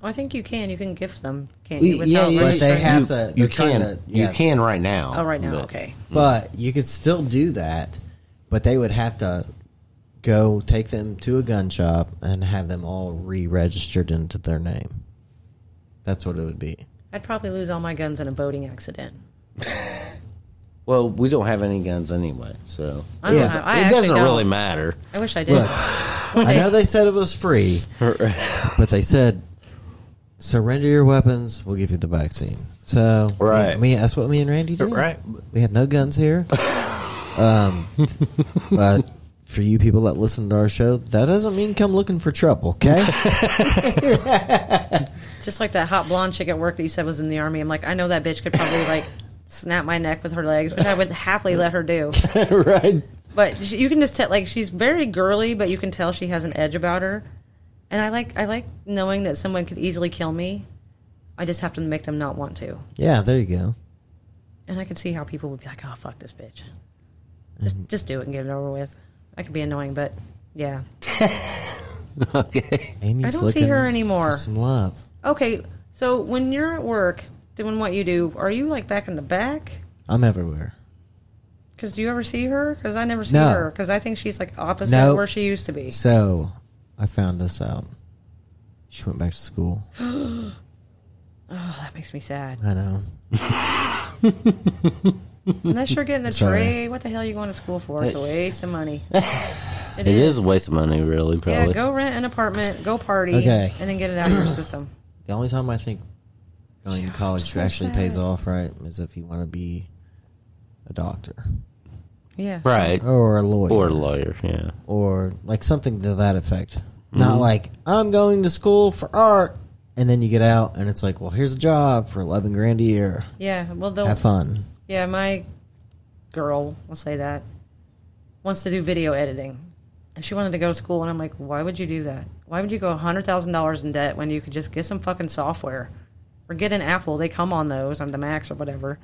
I think you can. You can gift them, can't you? without
yeah, but they have
you,
to-
You can.
to- yeah.
You can right now.
Oh, right now.
but-
Okay.
But you could still do that, but they would have to go take them to a gun shop and have them all re-registered into their name. That's what it would be.
I'd probably lose all my guns in a boating accident. [laughs]
Well, we don't have any guns anyway, so
I don't
Yeah.
have- I
it
actually
doesn't
don't.
really matter.
I wish I did.
Look, [laughs]
One
I
day-
know they said it was free, [laughs] but they said surrender your weapons, we'll give you the vaccine. So,
Right.
me, that's what me and Randy did.
Right.
We had no guns here. [laughs] um, but for you people that listen to our show, that doesn't mean come looking for trouble, okay?
Just like that hot blonde chick at work that you said was in the army. I'm like, I know that bitch could probably like snap my neck with her legs, which I would happily let her do. [laughs]
right.
But she- you can just tell, like, she's very girly, but you can tell she has an edge about her. And I like, I like knowing that someone could easily kill me. I just have to make them not want to.
yeah, there you go.
And I can see how people would be like, "Oh, fuck this bitch." Just, just do it and get it over with. I could be annoying, but yeah. [laughs]
Okay.
Amy's
I don't see her anymore.
Some love.
Okay, so when you're at work doing what you do, are you like back in the back?
I'm everywhere.
Because do you ever see her? Because I never see
No.
her. Because I think she's like opposite
Nope.
where she used to be.
So, I found this out. She went back to school. [gasps]
Oh, that makes me sad.
I know.
Unless you're getting a [laughs]
Sorry.
tray, what the hell are you going to school for? It's a waste of money. [laughs]
It is a waste of money, really.
Yeah,
Probably.
go rent an apartment, go party,
Okay.
and then get it out of your system. [clears throat]
The only time I think going to college
so
actually pays off, right, is if you want to be a doctor
Yeah.
Right.
or a lawyer
Or a lawyer. Yeah.
or like something to that effect. Mm-hmm. Not like I'm going to school for art, and then you get out and it's like, well, here's a job for eleven grand a year.
Yeah. Well, they'll
Have fun.
Yeah, my girl, I'll say that, wants to do video editing. And she wanted to go to school, and I'm like, why would you do that? Why would you go $100,000 in debt when you could just get some fucking software? Or get an Apple, they come on those, on the Macs or whatever.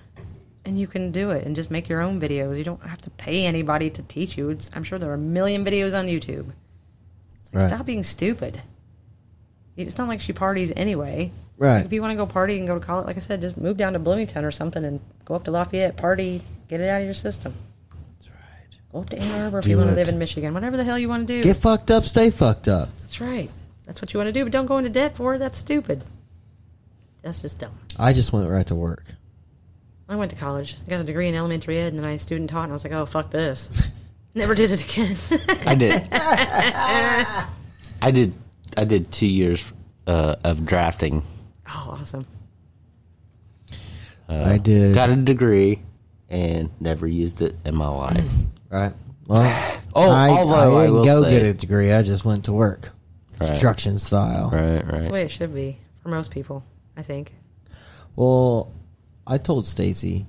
And you can do it and just make your own videos. You don't have to pay anybody to teach you. It's, I'm sure there are a million videos on YouTube. It's like,
Right.
Stop being stupid. It's not like she parties anyway.
Right.
If you want to go party and go to college, like I said, just move down to Bloomington or something and go up to Lafayette, party, get it out of your system.
That's right.
Go up to Ann Arbor if
Do
you want to live in Michigan. Whatever the hell you want to do.
Get fucked up, stay fucked up.
That's right. That's what you want to do, but don't go into debt for it. That's stupid. That's just dumb.
I just went right to work.
I went to college. I got a degree in elementary ed, and then I student taught, and I was like, oh fuck this. [laughs] Never did it again.
I did. [laughs] I did. I did two years uh, of drafting.
oh, awesome.
I did.
Got a degree and never used it in my life.
Right. Well, [sighs]
Oh,
I,
although
I
I
didn't
will
go
say-
get a degree. I just went to work, construction style.
Right, right.
That's the way it should be for most people, I think.
Well, I told Stacy.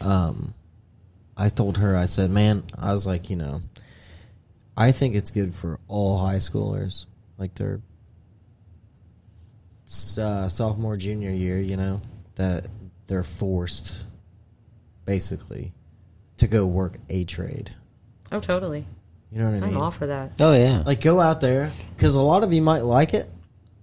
Um, I told her. I said, "Man, I was like, you know, I think it's good for all high schoolers, like their uh, sophomore, junior year. You know, that they're forced, basically, to go work a trade.
Oh, totally.
You know what I mean?
I'm all for that.
Oh yeah.
Like go out there because a lot of you might like it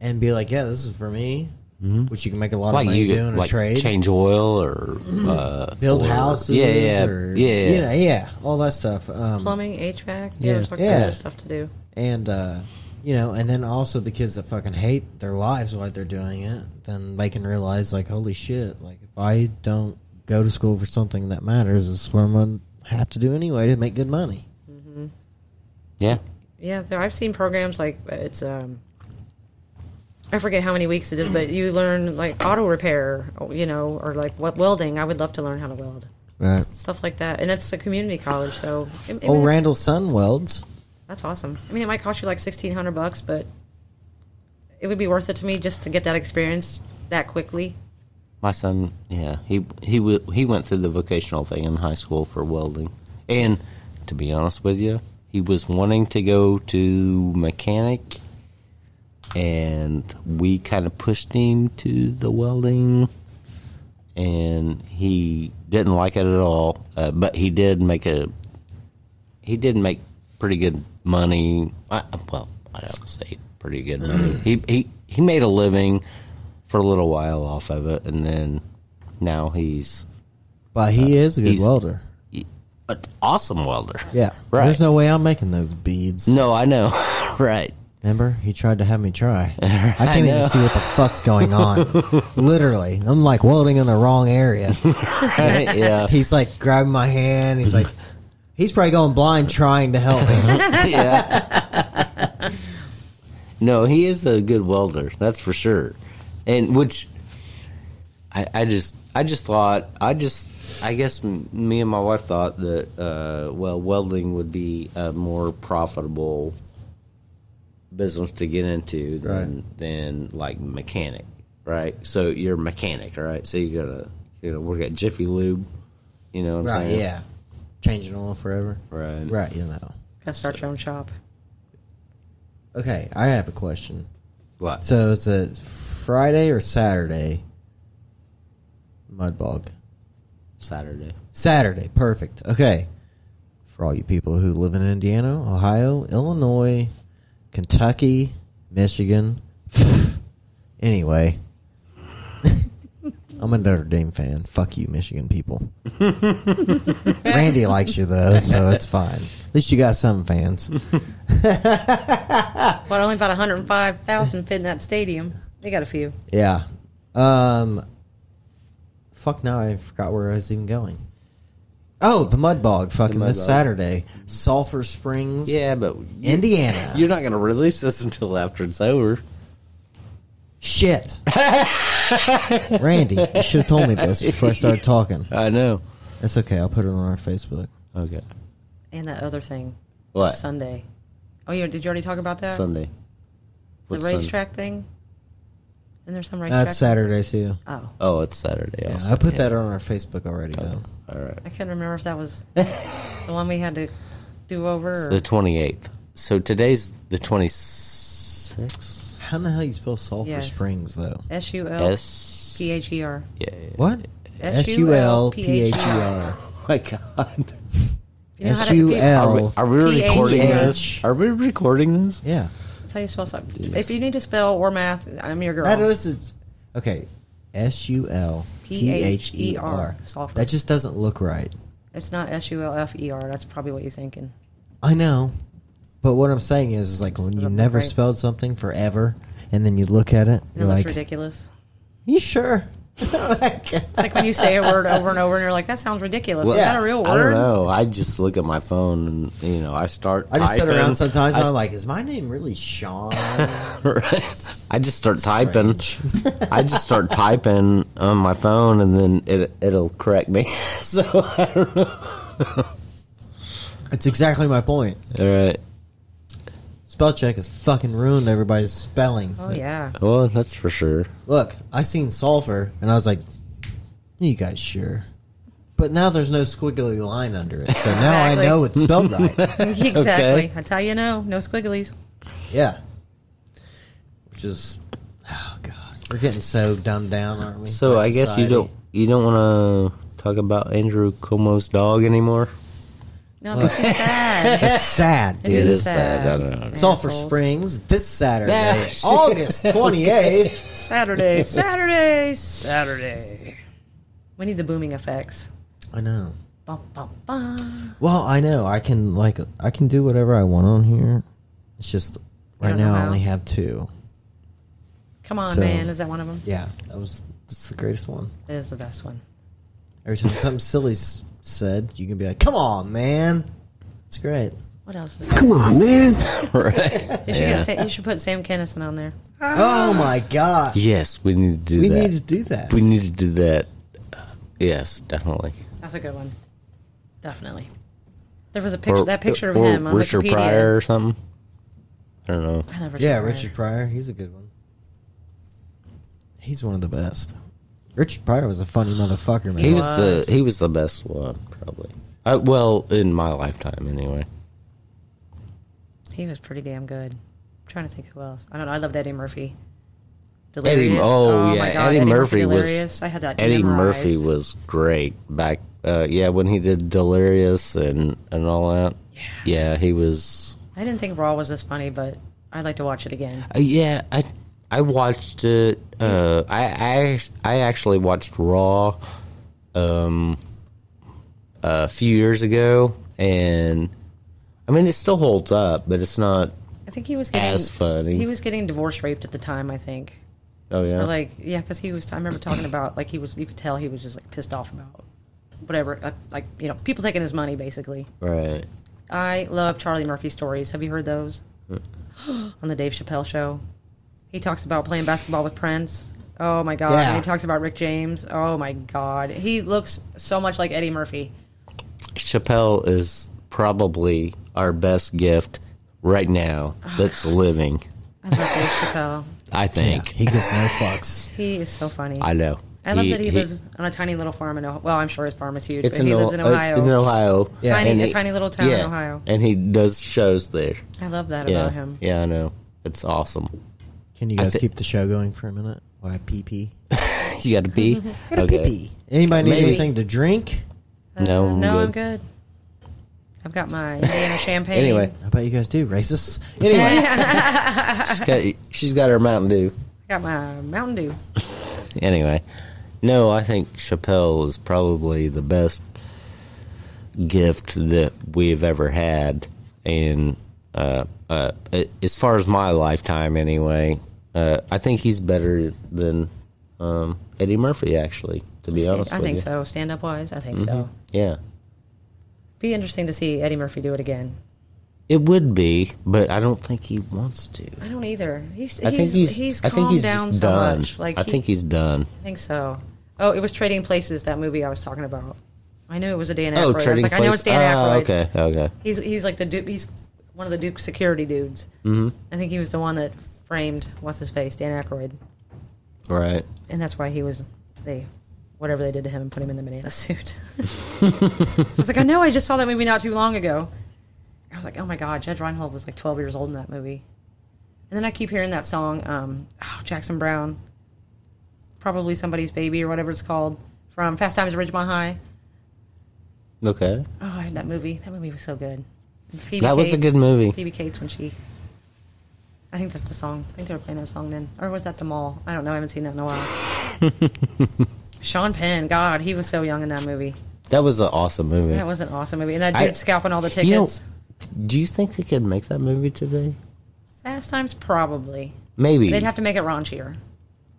and be like, "Yeah, this is for me," which you can make a lot
like
of money
you
doing
like
a trade,
change oil or uh,
build
or-
houses,
Yeah, yeah,
or,
yeah.
you know, yeah, all that stuff. Um,
Plumbing, HVAC, yeah,
Yeah.
there's all
Yeah.
kinds of stuff to do.
and uh, you know, and then also the kids that fucking hate their lives while they're doing it, then they can realize like, holy shit, like if I don't go to school for something that matters, this is what I'm gonna have to do anyway to make good money.
yeah.
Yeah, there, I've seen programs like it's um, I forget how many weeks it is, but you learn like auto repair, you know, or like what welding. I would love to learn how to weld,
Right.
stuff like that. And it's a community college, so it, it
Oh, Randall's son welds.
that's awesome. I mean, it might cost you like sixteen hundred bucks, but it would be worth it to me just to get that experience that quickly.
My son, yeah, he he w- he went through the vocational thing in high school for welding, and to be honest with you, he was wanting to go to mechanic, and we kind of pushed him to the welding, and he didn't like it at all. Uh, but he did make a he did make pretty good money. I, well, I don't say pretty good money. [clears throat] he he he made a living for a little while off of it, and then now he's
But he is a good
he's-
welder.
an awesome welder.
Yeah. [laughs]
Right.
There's no way I'm making those beads.
No, I know. [laughs] right.
Remember? He tried to have me try. I [laughs]
I
can't
know.
even see what the fuck's going on. [laughs] Literally. I'm like welding in the wrong area. [laughs]
Right. Yeah.
He's like grabbing my hand. He's like, he's probably going blind trying to help me.
yeah. no, he is a good welder. That's for sure. And which I, I just, I just thought, I just, I guess me and my wife thought that, uh, well, welding would be a more profitable business to get into than
Right.
than like mechanic, right? So you're a mechanic, right? So you gotta, you know, work at Jiffy Lube. You know what I'm
right,
saying?
yeah. Changing oil forever.
Right.
Right, you know.
Gotta start your own shop.
Okay, I have a question.
What?
So it's a Friday or Saturday mudbog?
Saturday.
Saturday, perfect. Okay. For all you people who live in Indiana, Ohio, Illinois, Kentucky, Michigan. [laughs] anyway. [laughs] I'm a Notre Dame fan. Fuck you, Michigan people. [laughs] Randy likes you though, so it's fine. At least you got some fans.
Well, only about 105,000 fit in that stadium. They got a few.
Yeah. Um. Fuck. Now I forgot where I was even going. Oh, the mud bog. Fucking
mud
this
bog.
Saturday, Sulphur Springs,
Yeah, but
Indiana.
You're not going to release this until after it's over.
Shit. [laughs] Randy, you should have told me this before I started talking.
I know.
That's okay. I'll put it on our Facebook.
Okay.
And that other thing.
What?
Sunday. Oh, yeah. Did you already talk about that?
Sunday.
The
What's Sun-
racetrack thing? And there's there some racetrack?
That's Saturday too.
Oh.
Oh, it's Saturday.
Yeah,
also.
I put that on our Facebook already. Though.
All right.
I couldn't remember if that was [laughs] the one we had to do over.
It's
Or,
the 28th. So today's the 26th.
How in the hell you spell Sulphur
Yes.
Springs though?
S U L
S.
P H E R.
Yeah. yeah.
What? S U L P H E R.
Oh [laughs] my God.
You know how to- if
U
you-
L.
Are we
P-H-E-H.
recording this? Are we recording this?
Yeah.
That's how you spell something. If you need to spell or math, I'm your girl.
That is okay. S U L P H E R. That just doesn't look right.
It's not S U L F E R. That's probably what you're thinking.
I know, but what I'm saying is, is like when you never
right.
spelled something forever, and then you look at it,
You
you're like,
ridiculous.
"You sure?"
It's like when you [laughs] say a word over and over, and you're like, "That sounds ridiculous." Is
Yeah.
that a real word?
I don't know. I just look at my phone and you know I start.
I just sit around sometimes and
I
I'm like, is my name really Sean? [laughs] right.
I just start typing. [laughs] I just start typing on my phone, and then it it'll correct me. so I don't know.
It's exactly my point.
All right.
Spell check has fucking ruined everybody's spelling.
Oh yeah.
Well, that's for sure.
Look, I seen sulfur and I was like, you guys sure? But now there's no squiggly line under it, so now I
Exactly.
know it's spelled right. [laughs]
exactly.
Okay.
That's how you know. No squigglies.
Yeah. Which is, oh god, we're getting so dumbed down, aren't we?
So
by
I guess you
society?
don't you don't want to talk about Andrew Cuomo's dog anymore.
No, it makes me sad. [laughs]
It's sad, dude.
It
is
is sad. I don't know.
Sulphur
Assholes.
Springs this Saturday,
shit.
August [laughs] 28th.
Saturday, [laughs] Saturday, Saturday. We need the booming effects.
I know.
Bum, bum, bum.
Well, I know. I can like I can do whatever I want on here. It's just right
don't know
now I
how?
only have two.
Come on,
So-
man. Is that one of them?
Yeah, that was that's the greatest one.
It is the best one.
Every time something silly said, you can be like, "Come on, man." It's great.
What else is
Come on, man. [laughs]
right.
You should,
Yeah.
get, Sa- you should put Sam Kinison on there.
Oh my god.
Yes, we need to do that.
we
that.
need to do that.
we need to do that. Uh, yes, definitely.
That's a good one. Definitely. There was a picture. that picture of him on
Richard
Wikipedia.
Pryor or something. I don't know.
I love Richard
Yeah,
Pryor.
Richard Pryor. He's a good one. He's one of the best. Richard Pryor was a funny motherfucker, man.
He was
was.
the he was the best one probably. Uh, well, in my lifetime, anyway.
He was pretty damn good. I'm trying to think who else. I don't know. I loved Eddie Murphy.
Eddie,
Delirious.
oh, yeah,
my God,
Eddie, Murphy was.
I had that.
Eddie
memorized.
Murphy was great back. Uh, yeah, when he did Delirious and and all that.
Yeah.
Yeah, he was.
I didn't think Raw was this funny, but I'd like to watch it again.
Uh, yeah, I I watched it. Uh, I I I actually watched Raw, um, a few years ago, and I mean it still holds up, but it's not.
I think he was getting
As funny.
He was getting divorce raped at the time. I think.
Oh yeah,
Or like, yeah, because he was. I remember talking about like he was. You could tell he was just like pissed off about whatever. Uh, like you know, people taking his money basically.
right.
I love Charlie Murphy stories. Have you heard those? [gasps] On the Dave Chappelle show, he talks about playing basketball with Prince. Oh my god!
Yeah.
And he talks about Rick James. Oh my god! He looks so much like Eddie Murphy.
Chappelle is probably our best gift right now that's [sighs] living.
I love Dave Chappelle.
I
yeah,
think.
he gets no fucks.
He is so funny.
I know.
I love that he, lives on a tiny little farm in Ohio. Well, I'm sure his farm is huge, but
in,
he
O-
lives in
it's
Ohio.
in Ohio.
Yeah.
Tiny-
And
a
he-
tiny little town in Ohio.
And he does shows there.
I love that
Yeah.
about him.
Yeah, I know. It's awesome.
Can you guys
thi-
keep the show going for a minute? While I pee pee. [laughs]
You got to pee?
Gotta pee [laughs] pee. Anybody need
Maybe.
anything to drink?
No,
Uh,
I'm
no,
good.
I'm good. I've got my Indiana [laughs] champagne.
Anyway,
I bet you guys do. Racist. Anyway,
she's got, she's got her Mountain Dew.
I got my Mountain Dew.
Anyway, no, I think Chappelle is probably the best gift that we've ever had. And uh, uh, as far as my lifetime, anyway, uh, I think he's better than um, Eddie Murphy, actually, to be honest with you.
I think
you.
so. Stand up wise, I think so.
Yeah.
Be interesting to see Eddie Murphy do it again.
It would be, but I don't think he wants to.
I don't either. He's
I think he's.
he's
I think he's
down so
done.
much. Like
I
he-
think he's done.
I think so. Oh, it was Trading Places, that movie I was talking about. I knew it was a Dan Aykroyd.
Oh,
I was
trading
like, I know it's Dan
Oh,
Aykroyd.
okay, okay.
He's he's like the Duke. He's one of the Duke security dudes. Mm-hmm. I think he was the one that framed what's his face, Dan Aykroyd,
Right.
and that's why he was they whatever they did to him and put him in the banana suit. [laughs] [laughs] so it's like I know I just saw that movie not too long ago. I was like, oh my god, Judge Reinhold was like 12 years old in that movie. And then I keep hearing that song, um, oh, Jackson Browne, probably somebody's baby or whatever it's called, from Fast Times at Ridgemont High.
Okay.
Oh, I had that movie. That movie was so good. And Phoebe
That was a
Cates-
good movie.
Phoebe Cates when she. I think that's the song. I think they were playing that song then, or was that the mall? I don't know. I haven't seen that in a while. [laughs] Sean Penn, God, he was so young in that movie.
That was an awesome movie.
That was an awesome movie, and that
I-
dude scalping all the tickets.
You know, do you think they could make that movie today?
Fast Times, probably.
Maybe.
They'd have to make it raunchier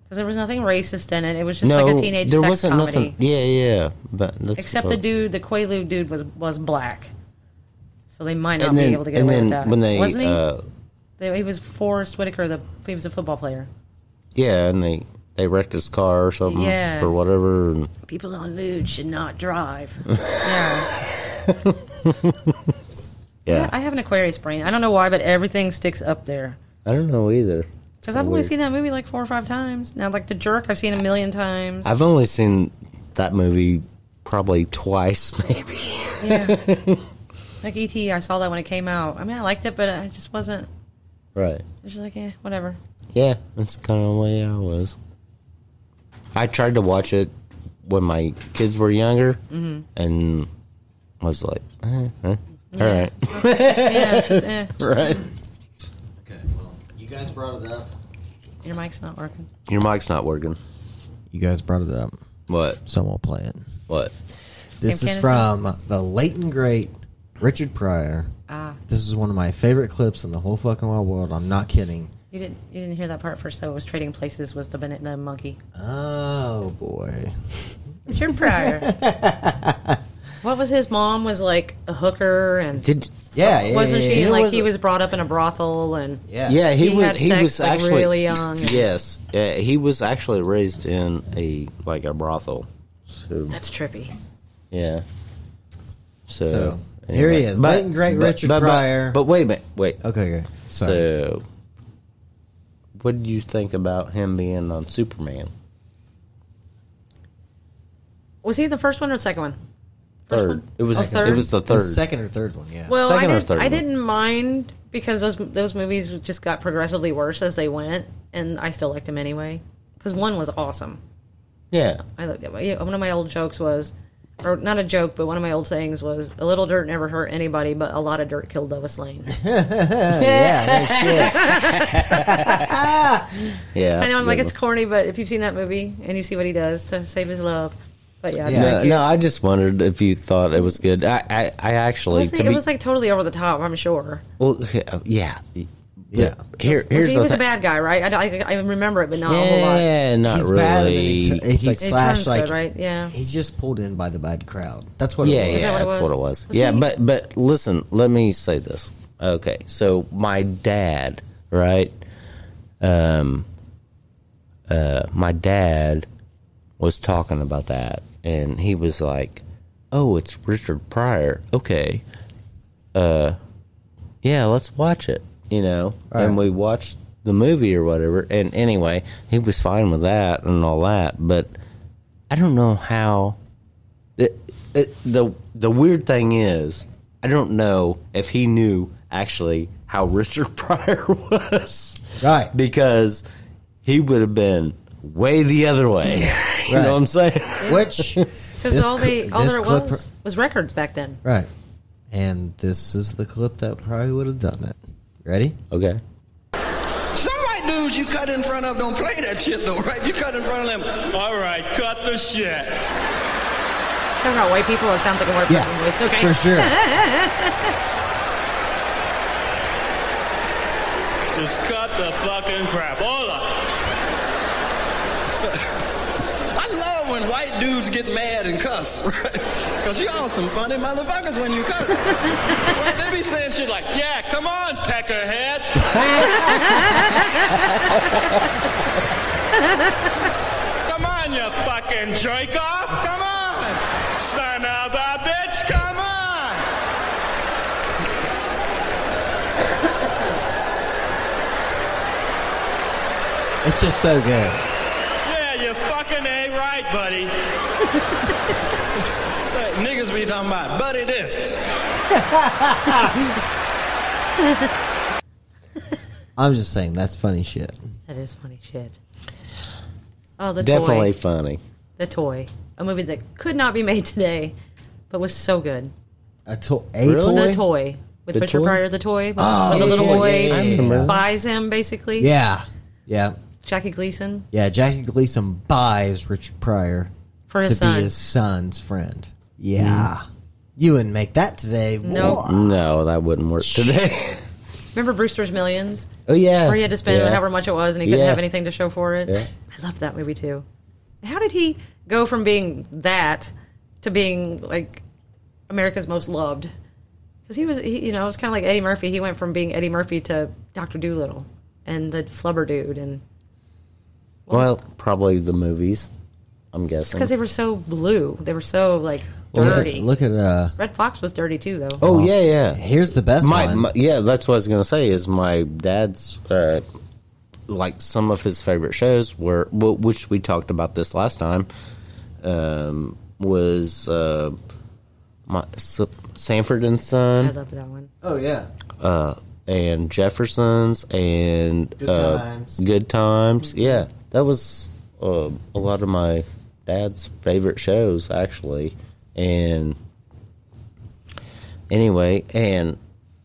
because there was nothing racist in it. It was just
no,
like a teenage
there
sex
wasn't
comedy.
nothing. Yeah, yeah, but
Except the dude, the Quaalude dude, was was black, so they might not
And then,
be able to get away
then
with that.
when they,
wasn't he?
Uh,
They- he was Forest Whitaker. The he was a football player.
yeah, and they they wrecked his car or something
Yeah.
or whatever. And
People on lewd should not drive. [laughs] yeah.
yeah, [laughs]
I have an Aquarius brain. I don't know why, but everything sticks up there.
I don't know either.
Because I've only seen that movie like four or five times. Now, like The Jerk, I've seen a million times.
I've only seen that movie probably twice, [laughs] maybe.
yeah. like E.T., I saw that when it came out. I mean, I liked it, but I just wasn't.
Right.
It's just like, eh, whatever.
Yeah, that's kind of the way I was. I tried to watch it when my kids were younger,
Mm-hmm.
and was like, eh, eh, all right, [laughs]
Yeah, just, eh. [laughs]
right.
Okay, well, you guys brought it up.
Your mic's not working.
Your mic's not working.
You guys brought it up,
What?
so we'll play it.
What?
This
Sam
is
Kinison?
from the late and great Richard Pryor.
Ah,
This is one of my favorite clips in the whole fucking wide world. I'm not kidding.
you didn't you didn't hear that part first, though. It was Trading Places was the, ban- the monkey.
Oh boy.
Richard Pryor. [laughs] what was his mom was like a hooker and
Did
Yeah, yeah
wasn't
yeah,
she
yeah.
like
was
he was brought up in a brothel and
Yeah.
yeah, he,
He
was.
had
He
sex,
was
like,
actually
really young.
Yes, uh, he was actually raised in a like a brothel. So
that's trippy.
yeah. So,
So, here he is, late and great Richard
but,
Pryor.
But, wait a minute, wait.
Okay, okay. Sorry.
So, what did you think about him being on Superman?
Was he the first one or the second one? First
Third.
one?
It was.
Oh, third?
It was the
The
third.
second or third one, yeah.
Well,
Second
I,
or
did,
third
I
one?
didn't mind because those those movies just got progressively worse as they went, and I still liked them anyway. Because one was awesome.
yeah.
I looked at yeah, one of my old jokes was, or not a joke, but one of my old sayings was, "A little dirt never hurt anybody, but a lot of dirt killed Lois Lane." [laughs]
yeah, no shit. [laughs]
Yeah.
I know I'm like
good
it's corny, but if you've seen that movie and you see what he does to save his love, but yeah,
Yeah.
No, no, I just wondered if you thought it was good. I, I, I actually,
Honestly,
to
it
be,
was like totally over the top. I'm sure.
well, yeah,
Yeah.
But Here, here's
he
the
was a bad guy, right? I, I, I remember it, but not a whole lot.
Yeah, not
He's
really.
bad, and then he tu- he's like slash like
good, right? Yeah.
he's just pulled in by the bad crowd. That's what.
Yeah,
it was.
yeah,
that what it
that's
was?
what it was.
Was
yeah,
he-
but but listen, let me say this. Okay, so my dad, right? Um, uh, my dad was talking about that, and he was like, "Oh, it's Richard Pryor." Okay, uh, yeah, let's watch it. You know, and we watched the movie or whatever. And anyway, he was fine with that and all that, but I don't know how. It, it, the the weird thing is, I don't know if he knew actually how [laughs] Richard Pryor was,
Right.
Because he would have been way the other way. [laughs] you
Right.
know what I'm saying?
Which [laughs]
Because all they all there
clip-
was was records back then.
right, and this is the clip that probably would have done it. Ready?
Okay.
Some white dudes you cut in front of don't play that shit though, right? You cut in front of them. All right, cut the shit.
Talking about white people, it sounds like a white person voice. Okay,
for sure. [laughs]
Just cut the fucking crap. Hold on. White dudes get mad and cuss, [laughs] right? Because y'all some funny motherfuckers when you cuss. Right? They be saying shit like, yeah, come on, peckerhead. [laughs] come on, you fucking jerk off. Come on. Son of a bitch, come on.
It's just so good.
Yeah, you fucking ain't right, buddy. Hey, Niggas be talking about, buddy, this. [laughs]
I'm just saying that's funny shit.
that is funny shit. Oh, the
Definitely
toy,
funny.
the toy, a movie that could not be made today, but was so good.
A, to- a
Really?
toy.
The toy with
The
Richard
toy?
Pryor, the toy,
Oh,
the
yeah,
little
yeah,
boy
yeah, yeah, yeah, yeah.
buys him, basically.
Yeah, yeah,
Jackie Gleason
yeah. Jackie Gleason buys Richard Pryor
for his
to
son.
be his son's friend. Yeah, mm-hmm. you wouldn't make that today.
Nope.
No, that wouldn't work today.
Remember Brewster's Millions?
Oh yeah,
Where he had to spend
yeah.
however much it was and he couldn't
Yeah.
have anything to show for it.
Yeah.
I loved that movie too. How did he go from being that to being like America's most loved? Because he was, he, you know, it was kind of like Eddie Murphy. He went from being Eddie Murphy to Doctor Dolittle and the Flubber dude, and
Well, probably the movies. I'm guessing.
because they were so blue, they were so like
Look at-
dirty.
Look at uh.
Redd Foxx was dirty too, though.
oh yeah, yeah.
Here's the best
My,
one.
my yeah, that's what I was gonna say. Is my dad's uh, like some of his favorite shows were, wh- which we talked about this last time, um, was uh, my S- Sanford and
I
Son
loved that one.
oh yeah.
uh, and Jeffersons and
Good
uh,
Times.
Good Times. Yeah, that was uh, a lot of my dad's favorite shows actually, and anyway, and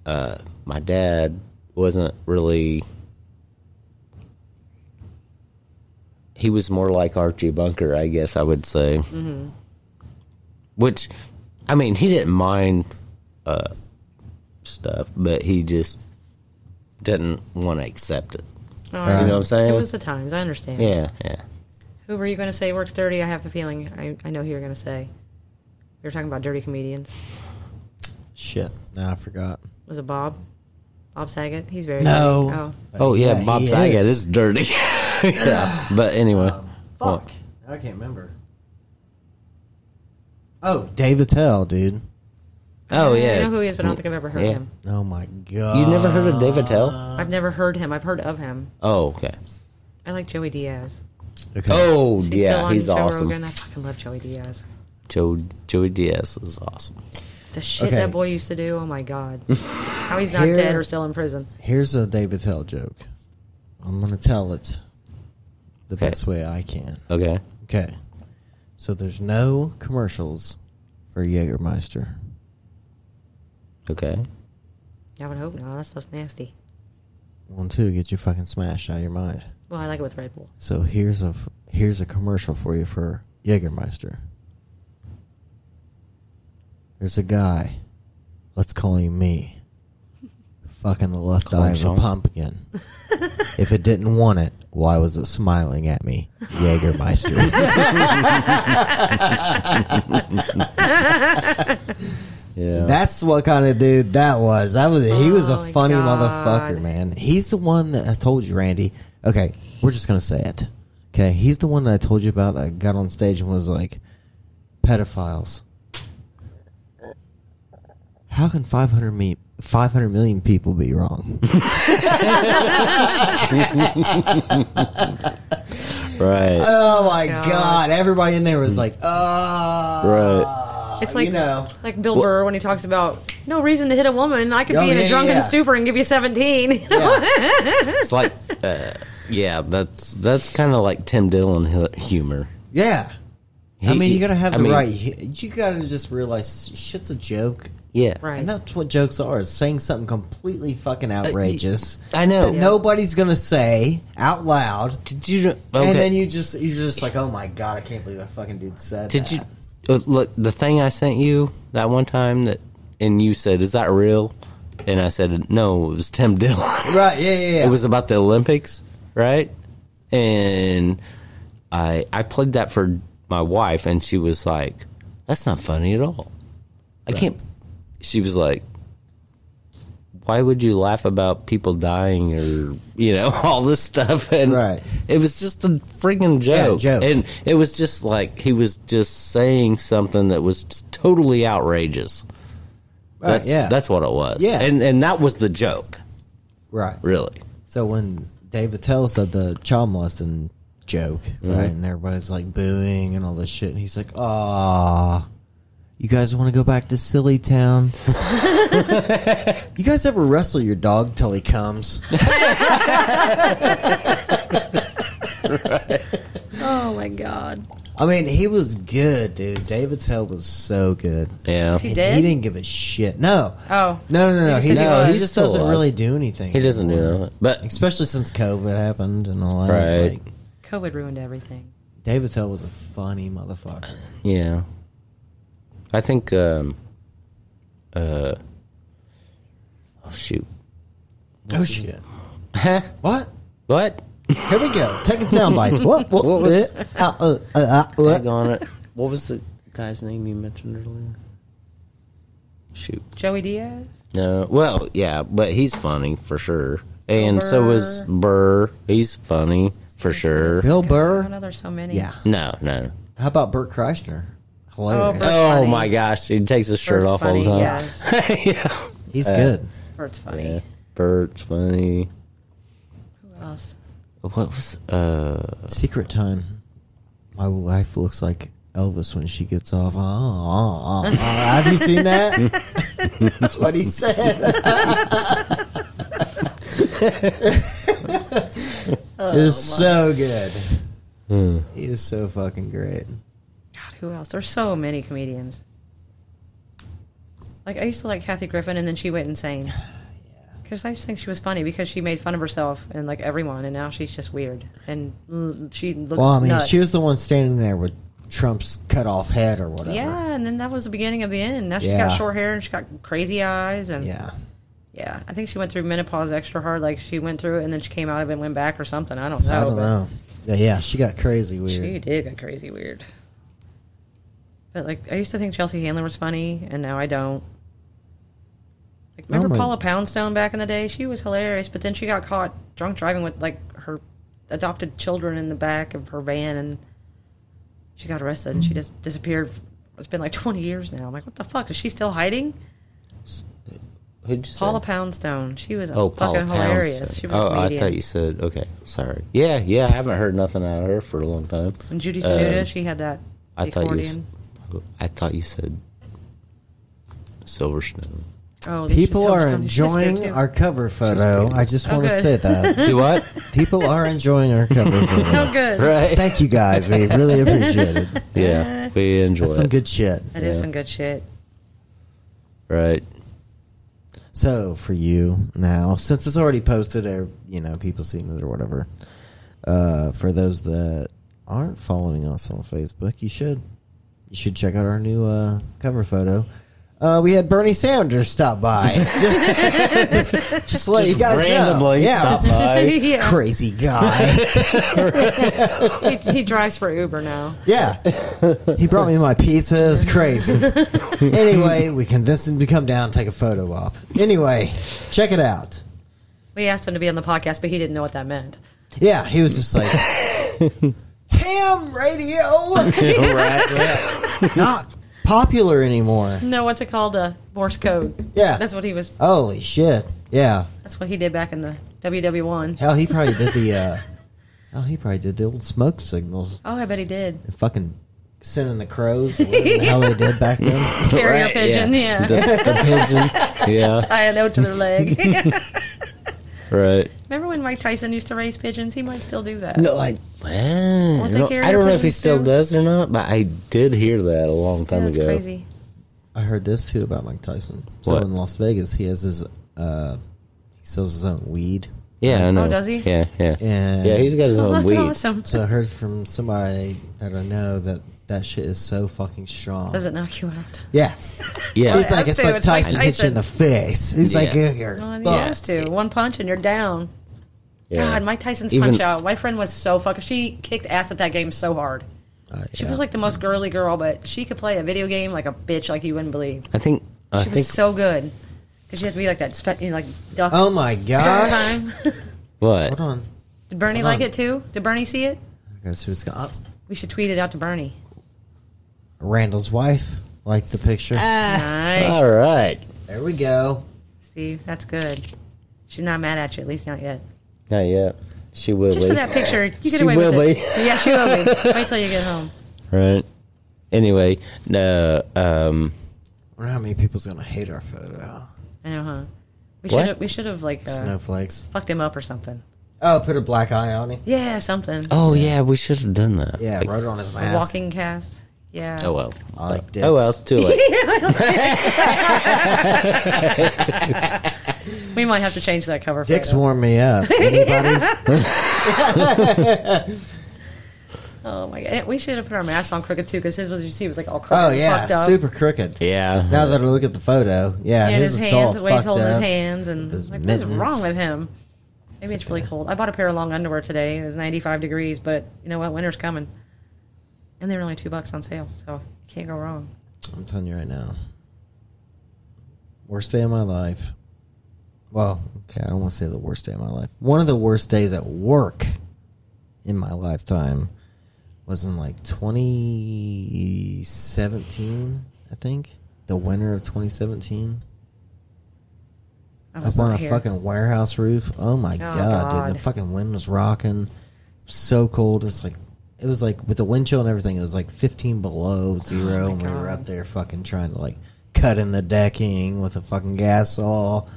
uh, my dad wasn't really. He was more like Archie Bunker, I guess I would say. Which, I mean, he didn't mind uh, stuff, but he just didn't want to accept it. You know what I'm saying?
It was the times. I understand.
yeah, yeah.
Who were you going to say works dirty? I have a feeling I, I know who you're going to say. We were talking about dirty comedians.
Shit. No, I forgot.
Was it Bob? Bob Saget? He's very
No.
dirty. Oh.
Oh yeah,
Yeah,
Bob
he
Saget
is.
is dirty. [laughs] yeah, but anyway, um,
Fuck. I can't remember. Oh, Dave Attell, dude.
Oh yeah, I
know who he is, but I don't think I've ever heard
Yeah.
him.
Oh my god.
You never heard of Dave Attell?
I've never heard him. I've heard of him.
Oh okay.
I like Joey Diaz.
Okay.
Oh
Is he still
yeah,
on
he's
Joe
awesome.
Rogan? I fucking love Joey Diaz.
Joe Joey Diaz is awesome.
The shit
Okay.
that boy used to do. Oh my god. [laughs] How he's not
Here-
dead or still in prison.
Here's a Dave Attell joke. I'm gonna tell it the
Okay.
best way I can.
Okay.
Okay. So there's no commercials for Jägermeister.
Okay.
I would hope not. That stuff's nasty.
One, two, get you fucking smashed out of your mind.
Well, I like it with Red Bull.
So here's a f- here's a commercial for you for Jägermeister. There's a guy. Let's call him me. [laughs] Fucking the left
Call
eye
him
of a
Sean.
pumpkin. if it didn't want it, why was it smiling at me? Jägermeister. [laughs] [laughs]
Yeah.
That's what kind of dude that was. That was he was
Oh
a
my
funny
God.
motherfucker, man. He's the one that I told you, Randy. Okay, we're just gonna say it. Okay, he's the one that I told you about that got on stage and was like, pedophiles. How can 500, me, 500 million people be wrong? [laughs]
right.
oh my
God.
god. Everybody in there was like, oh.
Right. Ah.
It's like
you know.
like Bill Burr when he talks about no reason to hit a woman. I could
Oh,
be in
yeah,
a drunken
yeah.
stupor and give you seventeen. [laughs]
Yeah.
It's like, uh, yeah, that's that's kind of like Tim Dillon humor.
yeah. I mean, you gotta have
I
the
mean-
right. You gotta just realize shit's a joke.
Yeah.
Right.
And that's what jokes are: is saying something completely fucking outrageous.
I know.
that nobody's gonna say out loud,
Did you? Okay.
and then you just you're just like, oh my god, I can't believe that fucking dude said.
Did
that.
you uh, Uh, look the thing I sent you that one time that and you said is that real? And I said no, it was Tim [laughs] Dillon.
Right? Yeah, yeah, yeah.
It was about the Olympics, right? And I I played that for my wife and she was like, "That's not funny at all." I can't she was like why would you laugh about people dying or you know [laughs] all this stuff and
Right.
it was just a freaking joke.
joke.
and it was just like he was just saying something that was totally outrageous
Right,
that's
yeah.
that's what it was
Yeah.
and and that was the joke
right.
really
So when Dave Attell said the child molesting joke,
Mm-hmm.
right, and everybody's like booing and all this shit, and he's like, "Ah, you guys want to go back to Silly Town? [laughs] [laughs] you guys ever wrestle your dog till he comes? [laughs]
oh my god.
I mean, he was good, dude. Dave Attell was so good.
yeah
he
And
dead?
He didn't give a shit. No.
Oh.
No, no, no.
You
He,
said he
no, he just
still
doesn't
alive.
really do anything.
he doesn't do
anymore.
that but
Especially since COVID happened and all that.
Right.
Like,
COVID ruined everything.
Dave Attell was a funny motherfucker.
Yeah. I think um uh oh shoot.
Oh shit!
Huh?
What?
What?
Here we go. Taking sound bites. [laughs] What? What,
What was-
Uh, uh, uh, uh, what?
Hang on it. What was the guy's name you mentioned earlier? Shoot.
Joey Diaz.
No. Well, yeah, but he's funny for sure. And so is Burr. He's funny for sure.
Bill
I
Burr.
know. There's so many.
Yeah.
No, no.
How about Bert Kreischer? Hilarious.
Bert-
Oh
funny.
my gosh, he takes his shirt
Bert's
off
funny,
all the time.
Yes. [laughs]
yeah.
He's good.
Bert's funny.
yeah. Bert's funny.
Who else?
What was uh
Secret time. My wife looks like Elvis when she gets off. Ah, ah, ah. Have you seen that? [laughs] That's what he said. [laughs] it's so good. He is so fucking great.
God, who else? There's so many comedians. Like I used to like Kathy Griffin, and then she went insane. [sighs] Because I just think she was funny because she made fun of herself and like everyone, and now she's just weird and she looks.
Well, I mean,
nuts.
she was the one standing there with Trump's cut off head or whatever.
Yeah, and then that was the beginning of the end. Now she's
Yeah.
got short hair and she's got crazy eyes, and
Yeah.
yeah, I think she went through menopause extra hard. Like she went through it and then she came out of it and went back or something. I don't know.
I don't
but
know. Yeah, yeah, she got crazy weird.
She did get crazy weird. But like, I used to think Chelsea Handler was funny, and now I don't. Remember
Oh
Paula Poundstone back in the day? She was hilarious, but then she got caught drunk driving with like her adopted children in the back of her van, and she got arrested, and she just disappeared. It's been like twenty years now. I'm like, what the fuck? Is she still hiding?
who'd you say?
Paula Poundstone. She was
Oh,
fucking
Paula
hilarious. She was
oh, I thought you said okay. Sorry. Yeah, yeah. I haven't heard nothing out of her for a long time.
And Judy Tenuta, um, she had that
I thought you.
accordion.
I thought you said Silverstone.
Oh,
People are
Silverstone, she's good,
enjoying our cover photo. I just
Oh,
want to say that. [laughs]
Do what?
People are enjoying our cover [laughs] photo.
Oh, good.
right.
Thank you guys. We really appreciate it. [laughs]
Yeah, we enjoy
That's some good shit.
That is
Yeah.
some good shit.
Right.
So for you now, since it's already posted, or you know, people seen it or whatever. Uh, for those that aren't following us on Facebook, you should. You should check out our new uh, cover photo. Uh, we had Bernie Sanders stop by. [laughs] just, [laughs] just to let you guys
randomly
know. Yeah,
stop by. [laughs]
yeah.
crazy guy.
he, he drives for Uber now.
Yeah. He brought me my pizza. It's crazy. anyway, we convinced him to come down and take a photo op. Anyway, check it out.
We asked him to be on the podcast, but he didn't know what that meant.
Yeah, he was just like ham radio. Not popular anymore.
No, what's it called? Uh, Morse code.
Yeah.
That's what he was.
Holy shit. Yeah.
That's what he did back in the WW1.
Hell, he probably did the uh [laughs] Oh, he probably did the old smoke signals.
Oh, I bet he did.
And fucking sending the crows or whatever the hell they did back then. [laughs]
Carrier
Right,
pigeon, yeah.
The, the pigeon. [laughs] Yeah.
Tie a note to their leg.
Right.
Remember when Mike Tyson used to raise pigeons? He might still do that.
No, I. Well,
Weren't they
no,
carrier
I don't know if he still
too?
does or not, but I did hear that a long
Yeah,
time
that's
ago.
crazy.
I heard this too about Mike Tyson. So
What?
in Las Vegas, he has his uh he sells his own weed.
Yeah, I know.
Oh, does he?
Yeah, yeah.
And
Yeah, he's got his
Oh,
own
that's
weed.
awesome.
So I heard from somebody that I know that that shit is so fucking strong.
Does it knock you out?
Yeah. [laughs]
Yeah.
He's like, it's
to.
like
It's Mike
Tyson hits you in the face. He's like,
Yeah.
"Ugh, you're
Oh, he has to. One punch and you're down.
yeah.
God, Mike Tyson's
Even-
punch out. My friend was so fucking. She kicked ass at that game so hard.
Uh,
She
yeah.
was like the most girly girl, but she could play a video game like a bitch, like you wouldn't believe.
I think. I
She
think.
was so good because you had to be like that, spe- you know, like duck.
Oh my gosh.
time. [laughs]
what?
Hold on.
Did Bernie
Hold
like
on.
it too? Did Bernie see it?
I gotta see what's going on.
We should tweet it out to Bernie.
Randall's wife. Like the picture.
Nice.
All right.
there we go.
See, that's good. She's not mad at you, at least not yet.
Not yet. She will
Just
be.
for that picture, you get
She
away
will
with
be.
it. Yeah, she will be. [laughs] Wait till you get home.
Right. Anyway, no. Um.
I wonder how many people's gonna hate our photo.
I know, huh? We
What?
should have. We should have like uh,
Snowflakes.
fucked him up or something.
Oh, put a black eye on him.
Yeah, something.
Oh yeah, we should have done that.
Yeah,
Like-
wrote it on his
A
mask.
walking cast. Yeah.
Oh well.
I like dicks.
Oh well. Too late. [laughs] [laughs]
We might have to change that cover.
Dicks
photo.
warm me up. Anybody? [laughs]
Oh my god! We should have put our mask on crooked too, because his was you see it was like all crooked.
Oh yeah,
fucked up.
super crooked.
Yeah.
Now that I look at the photo, yeah,
Yeah,
his,
his hands, the way he's
fucked
holding his hands, and like, what's wrong with him? Maybe it's really cold. I bought a pair of long underwear today. It was 95 degrees, but you know what? Winter's coming, and they were only two bucks on sale, so you can't go wrong.
I'm telling you right now. Worst day of my life. Well, okay, I don't want to say the worst day of my life. One of the worst days at work in my lifetime was in like 2017, I think. The winter of 2017.
I was
Up on a
here.
fucking warehouse roof. Oh my oh, god, dude. The fucking wind was rocking. So cold. It's like it was like with the wind chill and everything, it was like fifteen below oh zero and we were
Oh
up there fucking trying to like cut in the decking with a fucking gas saw.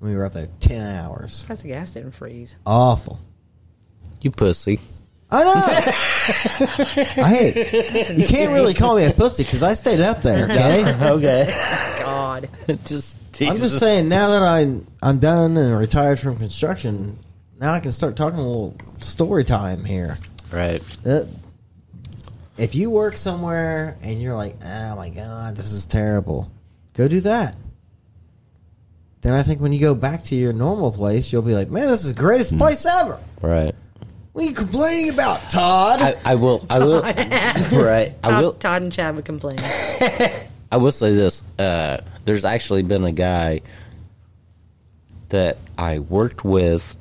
We were up there ten hours.
Price of gas didn't freeze.
Awful.
You pussy.
I know. [laughs] I hate. You can't really call me a pussy because I stayed up there. [laughs] Okay.
okay. [laughs]
God,
just
I'm just saying now that I'm I'm done and retired from construction, now I can start talking a little story time here.
Right.
Uh, if you work somewhere and you're like, oh my god, this is terrible, go do that. Then I think when you go back to your normal place, you'll be like, man, this is the greatest place ever.
Right.
What are you complaining about, Todd?
I, I will. I will. [laughs] right. I
Todd,
will.
Todd and Chad would complain. [laughs]
I will say this. Uh, there's actually been a guy that I worked with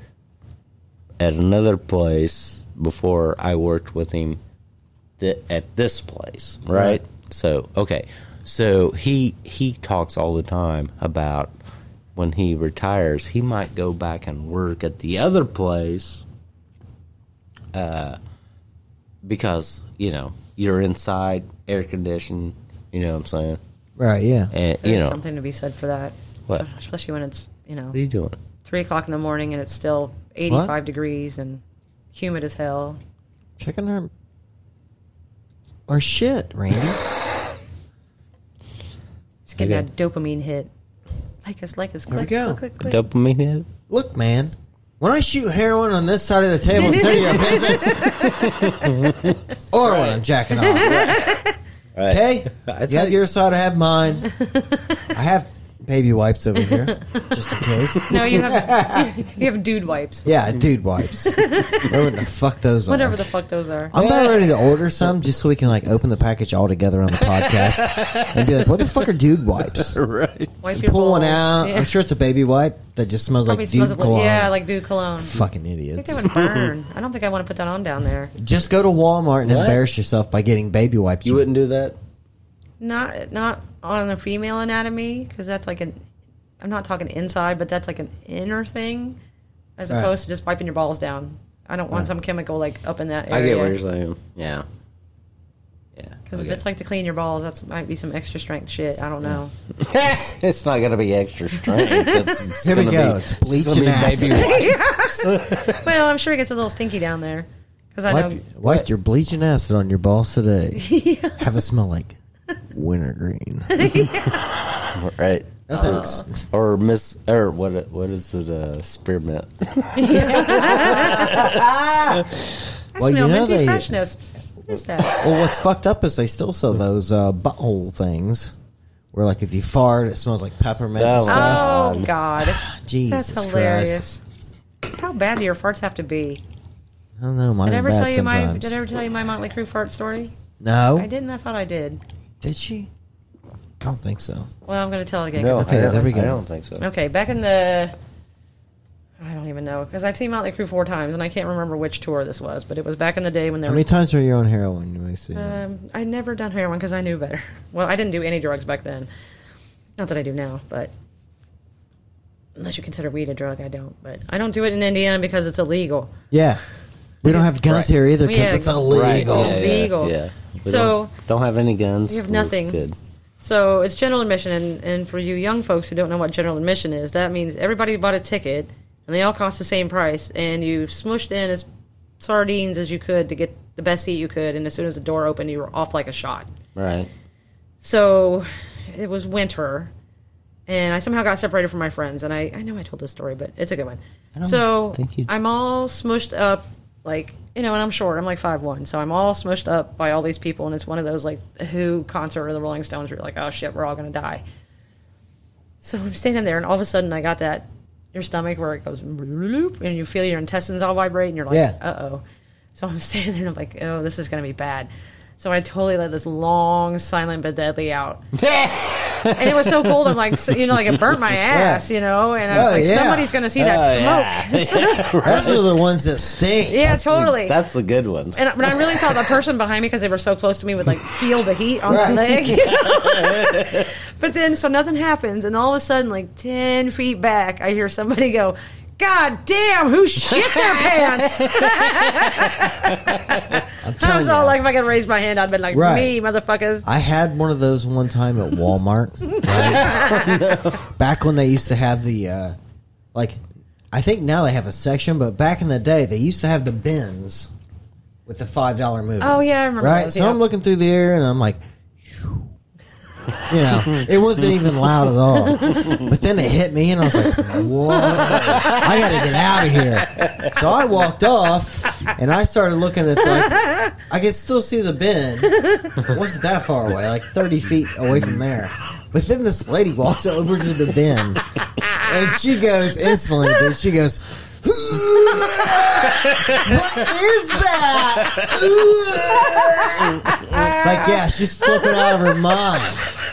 at another place before I worked with him th- at this place, right?
Right.
So, okay. So he he talks all the time about when he retires, he might go back and work at the other place uh, because, you know, you're inside, air conditioned, you know what I'm saying?
right? Yeah.
And
There's
you know,
something to be said for that.
What?
Especially when it's you know
what are you doing?
three o'clock in the morning and it's still 85 degrees and humid as hell.
Checking her or shit, Randy.
It's getting
Okay.
that dopamine hit. Like us, like us.
There we go.
click, click, click.
Dopamine hit?
Look, man. When I shoot heroin on this side of the table instead of your business, [laughs] or when I'm jacking off, [laughs] okay? [laughs]
I
You have
thought-
your side, I have mine. I have baby wipes over here, [laughs] just in case.
No, you have [laughs] you have dude wipes.
Yeah, dude wipes. Whatever the fuck those
Whatever
are.
the fuck those are.
I'm about ready to order some just so we can like open the package all together on the podcast and be like, "What the fuck are dude wipes?" [laughs]
Right.
Wipe
You
your
pull one
balls.
out.
Yeah.
I'm sure it's a baby wipe that just smells
Probably
like dude
smells like,
cologne.
yeah, like dude cologne.
fucking
I think
idiots.
that would burn. I don't think I want to put that on down there.
Just go to Walmart and
What?
embarrass yourself by getting baby wipes.
You wouldn't do that?
Not not on the female anatomy because that's like an. I'm not talking inside, but that's like an inner thing, as
Right.
opposed to just wiping your balls down. I don't want some chemical like up in that area.
I get what you're saying. Yeah. Yeah.
Because if it's like to clean your balls, that might be some extra strength shit. I don't know. [laughs]
it's not going to be extra strength. [laughs] It's, it's
Here we
gonna
go.
Be,
It's bleach
gonna
and
be
acid.
baby wipes. [laughs]
well, I'm sure it gets a little stinky down there. Because I know.
Wipe, wipe your bleaching acid on your balls today. Have a smell like wintergreen. [laughs] [laughs]
right.
No thanks.
Or miss or what? What is it? Uh, spearmint. [laughs]
I
Well, you know they-
freshness. What is that?
well, what's fucked up is they still sell those uh, butthole things, where like if you fart, it smells like peppermint. and
Oh,
stuff.
Oh God, [sighs]
Jesus
that's
Christ!
hilarious. How bad do your farts have to be?
I don't know. Mine
Did I ever tell you my. Did I ever tell you my Motley Crue fart story?
no,
I didn't. I thought I did.
Did she? I don't think so.
Well, I'm going to tell it again.
No,
'cause
Okay,
I don't,
there we go.
I don't think so.
Okay, back in the. I don't even know because I've seen Motley Crue four times and I can't remember which tour this was, but it was back in the day when they
How
were.
many times were you on heroin? Let me see.
Um, I'd never done heroin because I knew better. [laughs] Well, I didn't do any drugs back then. Not that I do now, but unless you consider weed a drug, I don't. But I don't do it in Indiana because it's illegal.
yeah, we don't have guns
Right.
here either because
Yeah.
it's illegal.
Right. Yeah, yeah,
Illegal.
Yeah. We
So-
don't, don't have any guns.
You have
We're
nothing.
Good.
So it's general admission, and, and for you young folks who don't know what general admission is, that means everybody bought a ticket, and they all cost the same price, and you smushed in as sardines as you could to get the best seat you could, and as soon as the door opened, you were off like a shot.
Right.
So it was winter, and I somehow got separated from my friends. And I, I know I told this story, but it's a good one. So
think you-
I'm all smushed up like you know, and I'm short. I'm like five one, so I'm all smushed up by all these people, and it's one of those like Who concert or the Rolling Stones where you're like, oh shit, we're all gonna die. So I'm standing there, and all of a sudden I got that your stomach where it goes bloop, and you feel your intestines all vibrate, and you're like,
Yeah.
uh oh. So I'm standing there, and I'm like, oh, this is gonna be bad. So I totally let this long, silent but deadly out. [laughs] and it was so cold. I'm like, so, you know, like it burnt my [laughs] ass, you know. And I was
Oh,
like,
yeah.
somebody's gonna see that oh, smoke. [laughs] [laughs]
Those are the ones that stink.
yeah, totally.
That's the good ones.
and but I really thought the person behind me, because they were so close to me, would like feel the heat on my leg. you know? but then, so nothing happens, and all of a sudden, like ten feet back, I hear somebody go. God damn, who shit their [laughs] pants? [laughs]
I'm [laughs]
I
telling
was
you.
all like, if I could raise my hand, I'd been like,
Right.
me, motherfuckers.
I had one of those one time at Walmart. right? Back when they used to have the, uh, like, I think now they have a section, but back in the day they used to have the bins with the five dollar movies.
Oh, yeah, I remember
Right,
those,
so. I'm looking through the air and I'm like, "Shoo." You know, it wasn't even loud at all. But then it hit me and I was like, "What? I got to get out of here." So I walked off and I started looking at like I could still see the bin. It wasn't that far away, like 30 feet away from there. But then this lady walks over to the bin and she goes instantly, she goes, what is that? like, yeah, she's flipping out of her mind.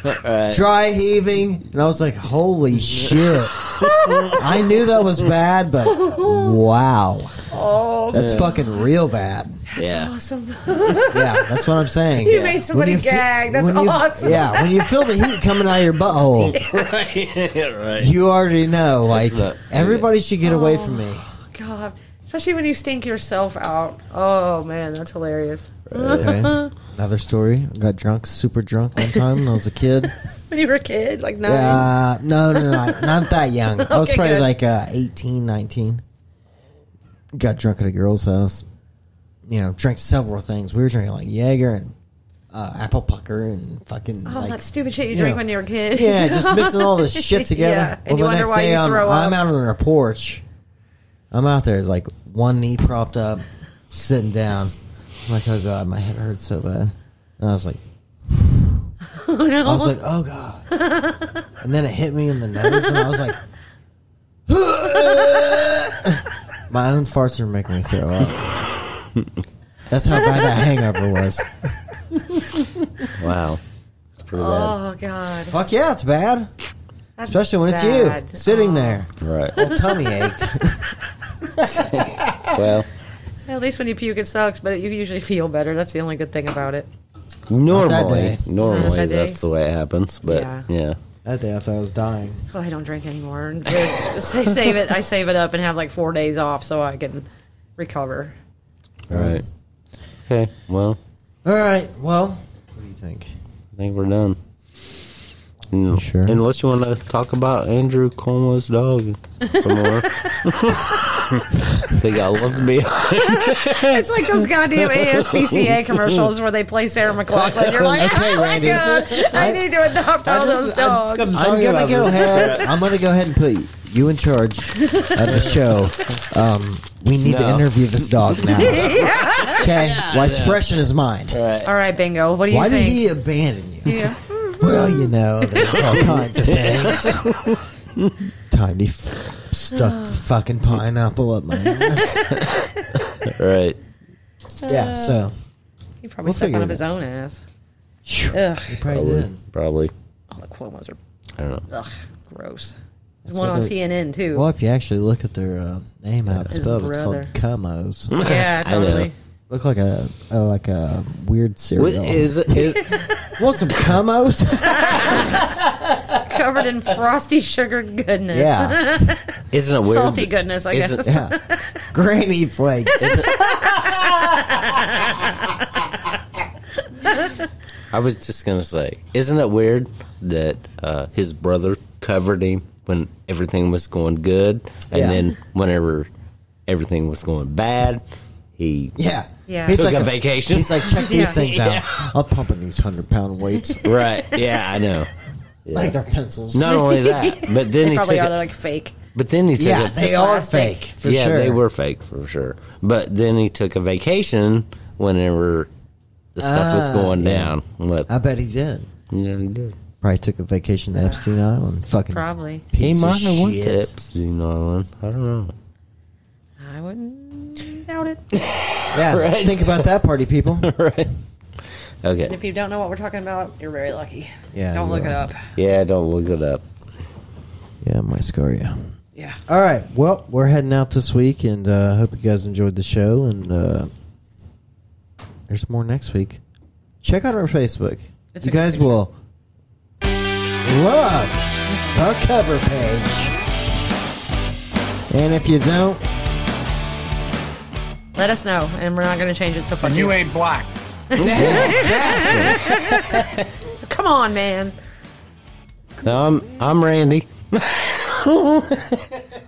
[laughs] Dry heaving. And I was like, holy shit. I knew that was bad, but wow. Oh, That's fucking real bad.
yeah.
Awesome.
Yeah, that's what I'm saying.
You made somebody
When you fe-
gag. That's
when you-
awesome.
Yeah, when you feel the heat coming out of your butthole, [laughs]
right. [laughs] right.
you already know. Like
not-
everybody should get away oh, from me.
God. Especially when you stink yourself out. Oh, man, that's hilarious.
Okay. [laughs] Another story. I got drunk, super drunk one time when I was a kid.
When you were a kid, like nine.
Uh, no, no, no, not, not that young. [laughs] I was
Okay,
probably
good.
like uh, 18, 19. Got drunk at a girl's house. You know, drank several things. We were drinking like Jaeger and uh, apple pucker and fucking.
Oh,
like,
that stupid shit you drank
know,
when you were a kid.
Yeah, just mixing all this [laughs] shit together.
Yeah, and
well,
you
the
wonder
next
why
day
you
I'm,
throw
I'm
up.
out on our porch. I'm out there, like one knee propped up, sitting down. I'm like, oh god, my head hurts so bad. And I was like,
Oh, [laughs] no.
I was like, oh god. and then it hit me in the nose, and I was like, [laughs] my own farts are making me throw up. That's how bad that hangover was.
Wow. It's pretty bad.
oh, God.
Fuck yeah, it's bad.
That's
Especially when it's you sitting
Oh.
there.
Right.
Well, tummy ached. [laughs]
Well,
At least when you puke, it sucks, but you usually feel better. That's the only good thing about it.
Normally,
day.
normally
that
that's the way it happens. But
Yeah.
yeah.
That day I thought I was dying.
So I don't drink anymore. And [laughs] I save it. I save it up and have like four days off so I can recover.
All right. Okay. Well,
All right. Well, what do you think?
I think we're done. Mm,
sure?
Unless you want to talk about Andrew Cuomo's dog some more. [laughs] [laughs] they got love to be. [laughs]
It's like those goddamn ASPCA commercials where they play Sarah McLachlan. You're like,
Okay,
oh my god, I need to adopt all those dogs.
I'm gonna go ahead. I'm gonna go ahead and put you in charge of the show. Um, we need to interview this dog now. [laughs] Okay, while it's fresh in his mind.
All right, bingo. What do you say?
Why did he abandon you?
yeah.
Well, you know, there's all kinds of [laughs] things. Tiny f- stuck the [sighs] fucking pineapple up my ass. [laughs]
right.
Yeah, so
He probably
We'll
stuck
figure
one
it
of his own ass.
phew,
Ugh.
he probably
Probably.
did.
Probably.
All the Cuomo's are
I don't know.
ugh, gross. There's one
what
on
they-
CNN too.
Well, if you actually look at their uh, name out
His
spelled, it's
brother.
called Cumos. [laughs]
yeah,
I know.
totally.
Look like a, a like a weird cereal.
What is is [laughs]
Want some Cumos?
Covered in [laughs] frosty sugared goodness.
yeah, [laughs]
isn't it weird?
Salty goodness, I
Isn't-
guess.
yeah. Granny flakes. [laughs]
I was just gonna say, isn't it weird that uh, his brother covered him when everything was going good, and
Yeah.
then whenever everything was going bad, he
Yeah.
Yeah.
He's
Took
like
a vacation?
He's like, check these
Yeah.
things out. I'm pumping these hundred pound weights
right. Yeah, I know.
Like they're pencils.
Not only [laughs] that, but then
They
he took
probably are.
it,
They're like fake.
But then he took
Yeah,
a,
they are
plastic.
fake for
yeah,
sure.
they were fake for sure. But then he took a vacation whenever the stuff was
Ah,
going
yeah.
down. What?
I bet he did.
yeah, he did.
Probably took a vacation to Epstein Island. Fucking
Probably.
He
piece of
might have went to
shit.
Epstein Island. I don't know.
I wouldn't doubt it.
Yeah, [laughs]
Right.
think about that, party people. [laughs]
right. Okay.
if you don't know what we're talking about, you're very lucky.
Yeah,
Don't
you
look it up.
Yeah, don't look it up.
Yeah, my scar you.
Yeah.
All right. Well, we're heading out this week, and uh, hope you guys enjoyed the show. And uh, there's more next week. Check out our Facebook.
It's
you guys will love the cover page. And if you don't,
Let us know, and we're not going to change it so far.
And you ain't black.
Come on, man.
No, I'm I'm Randy. [laughs]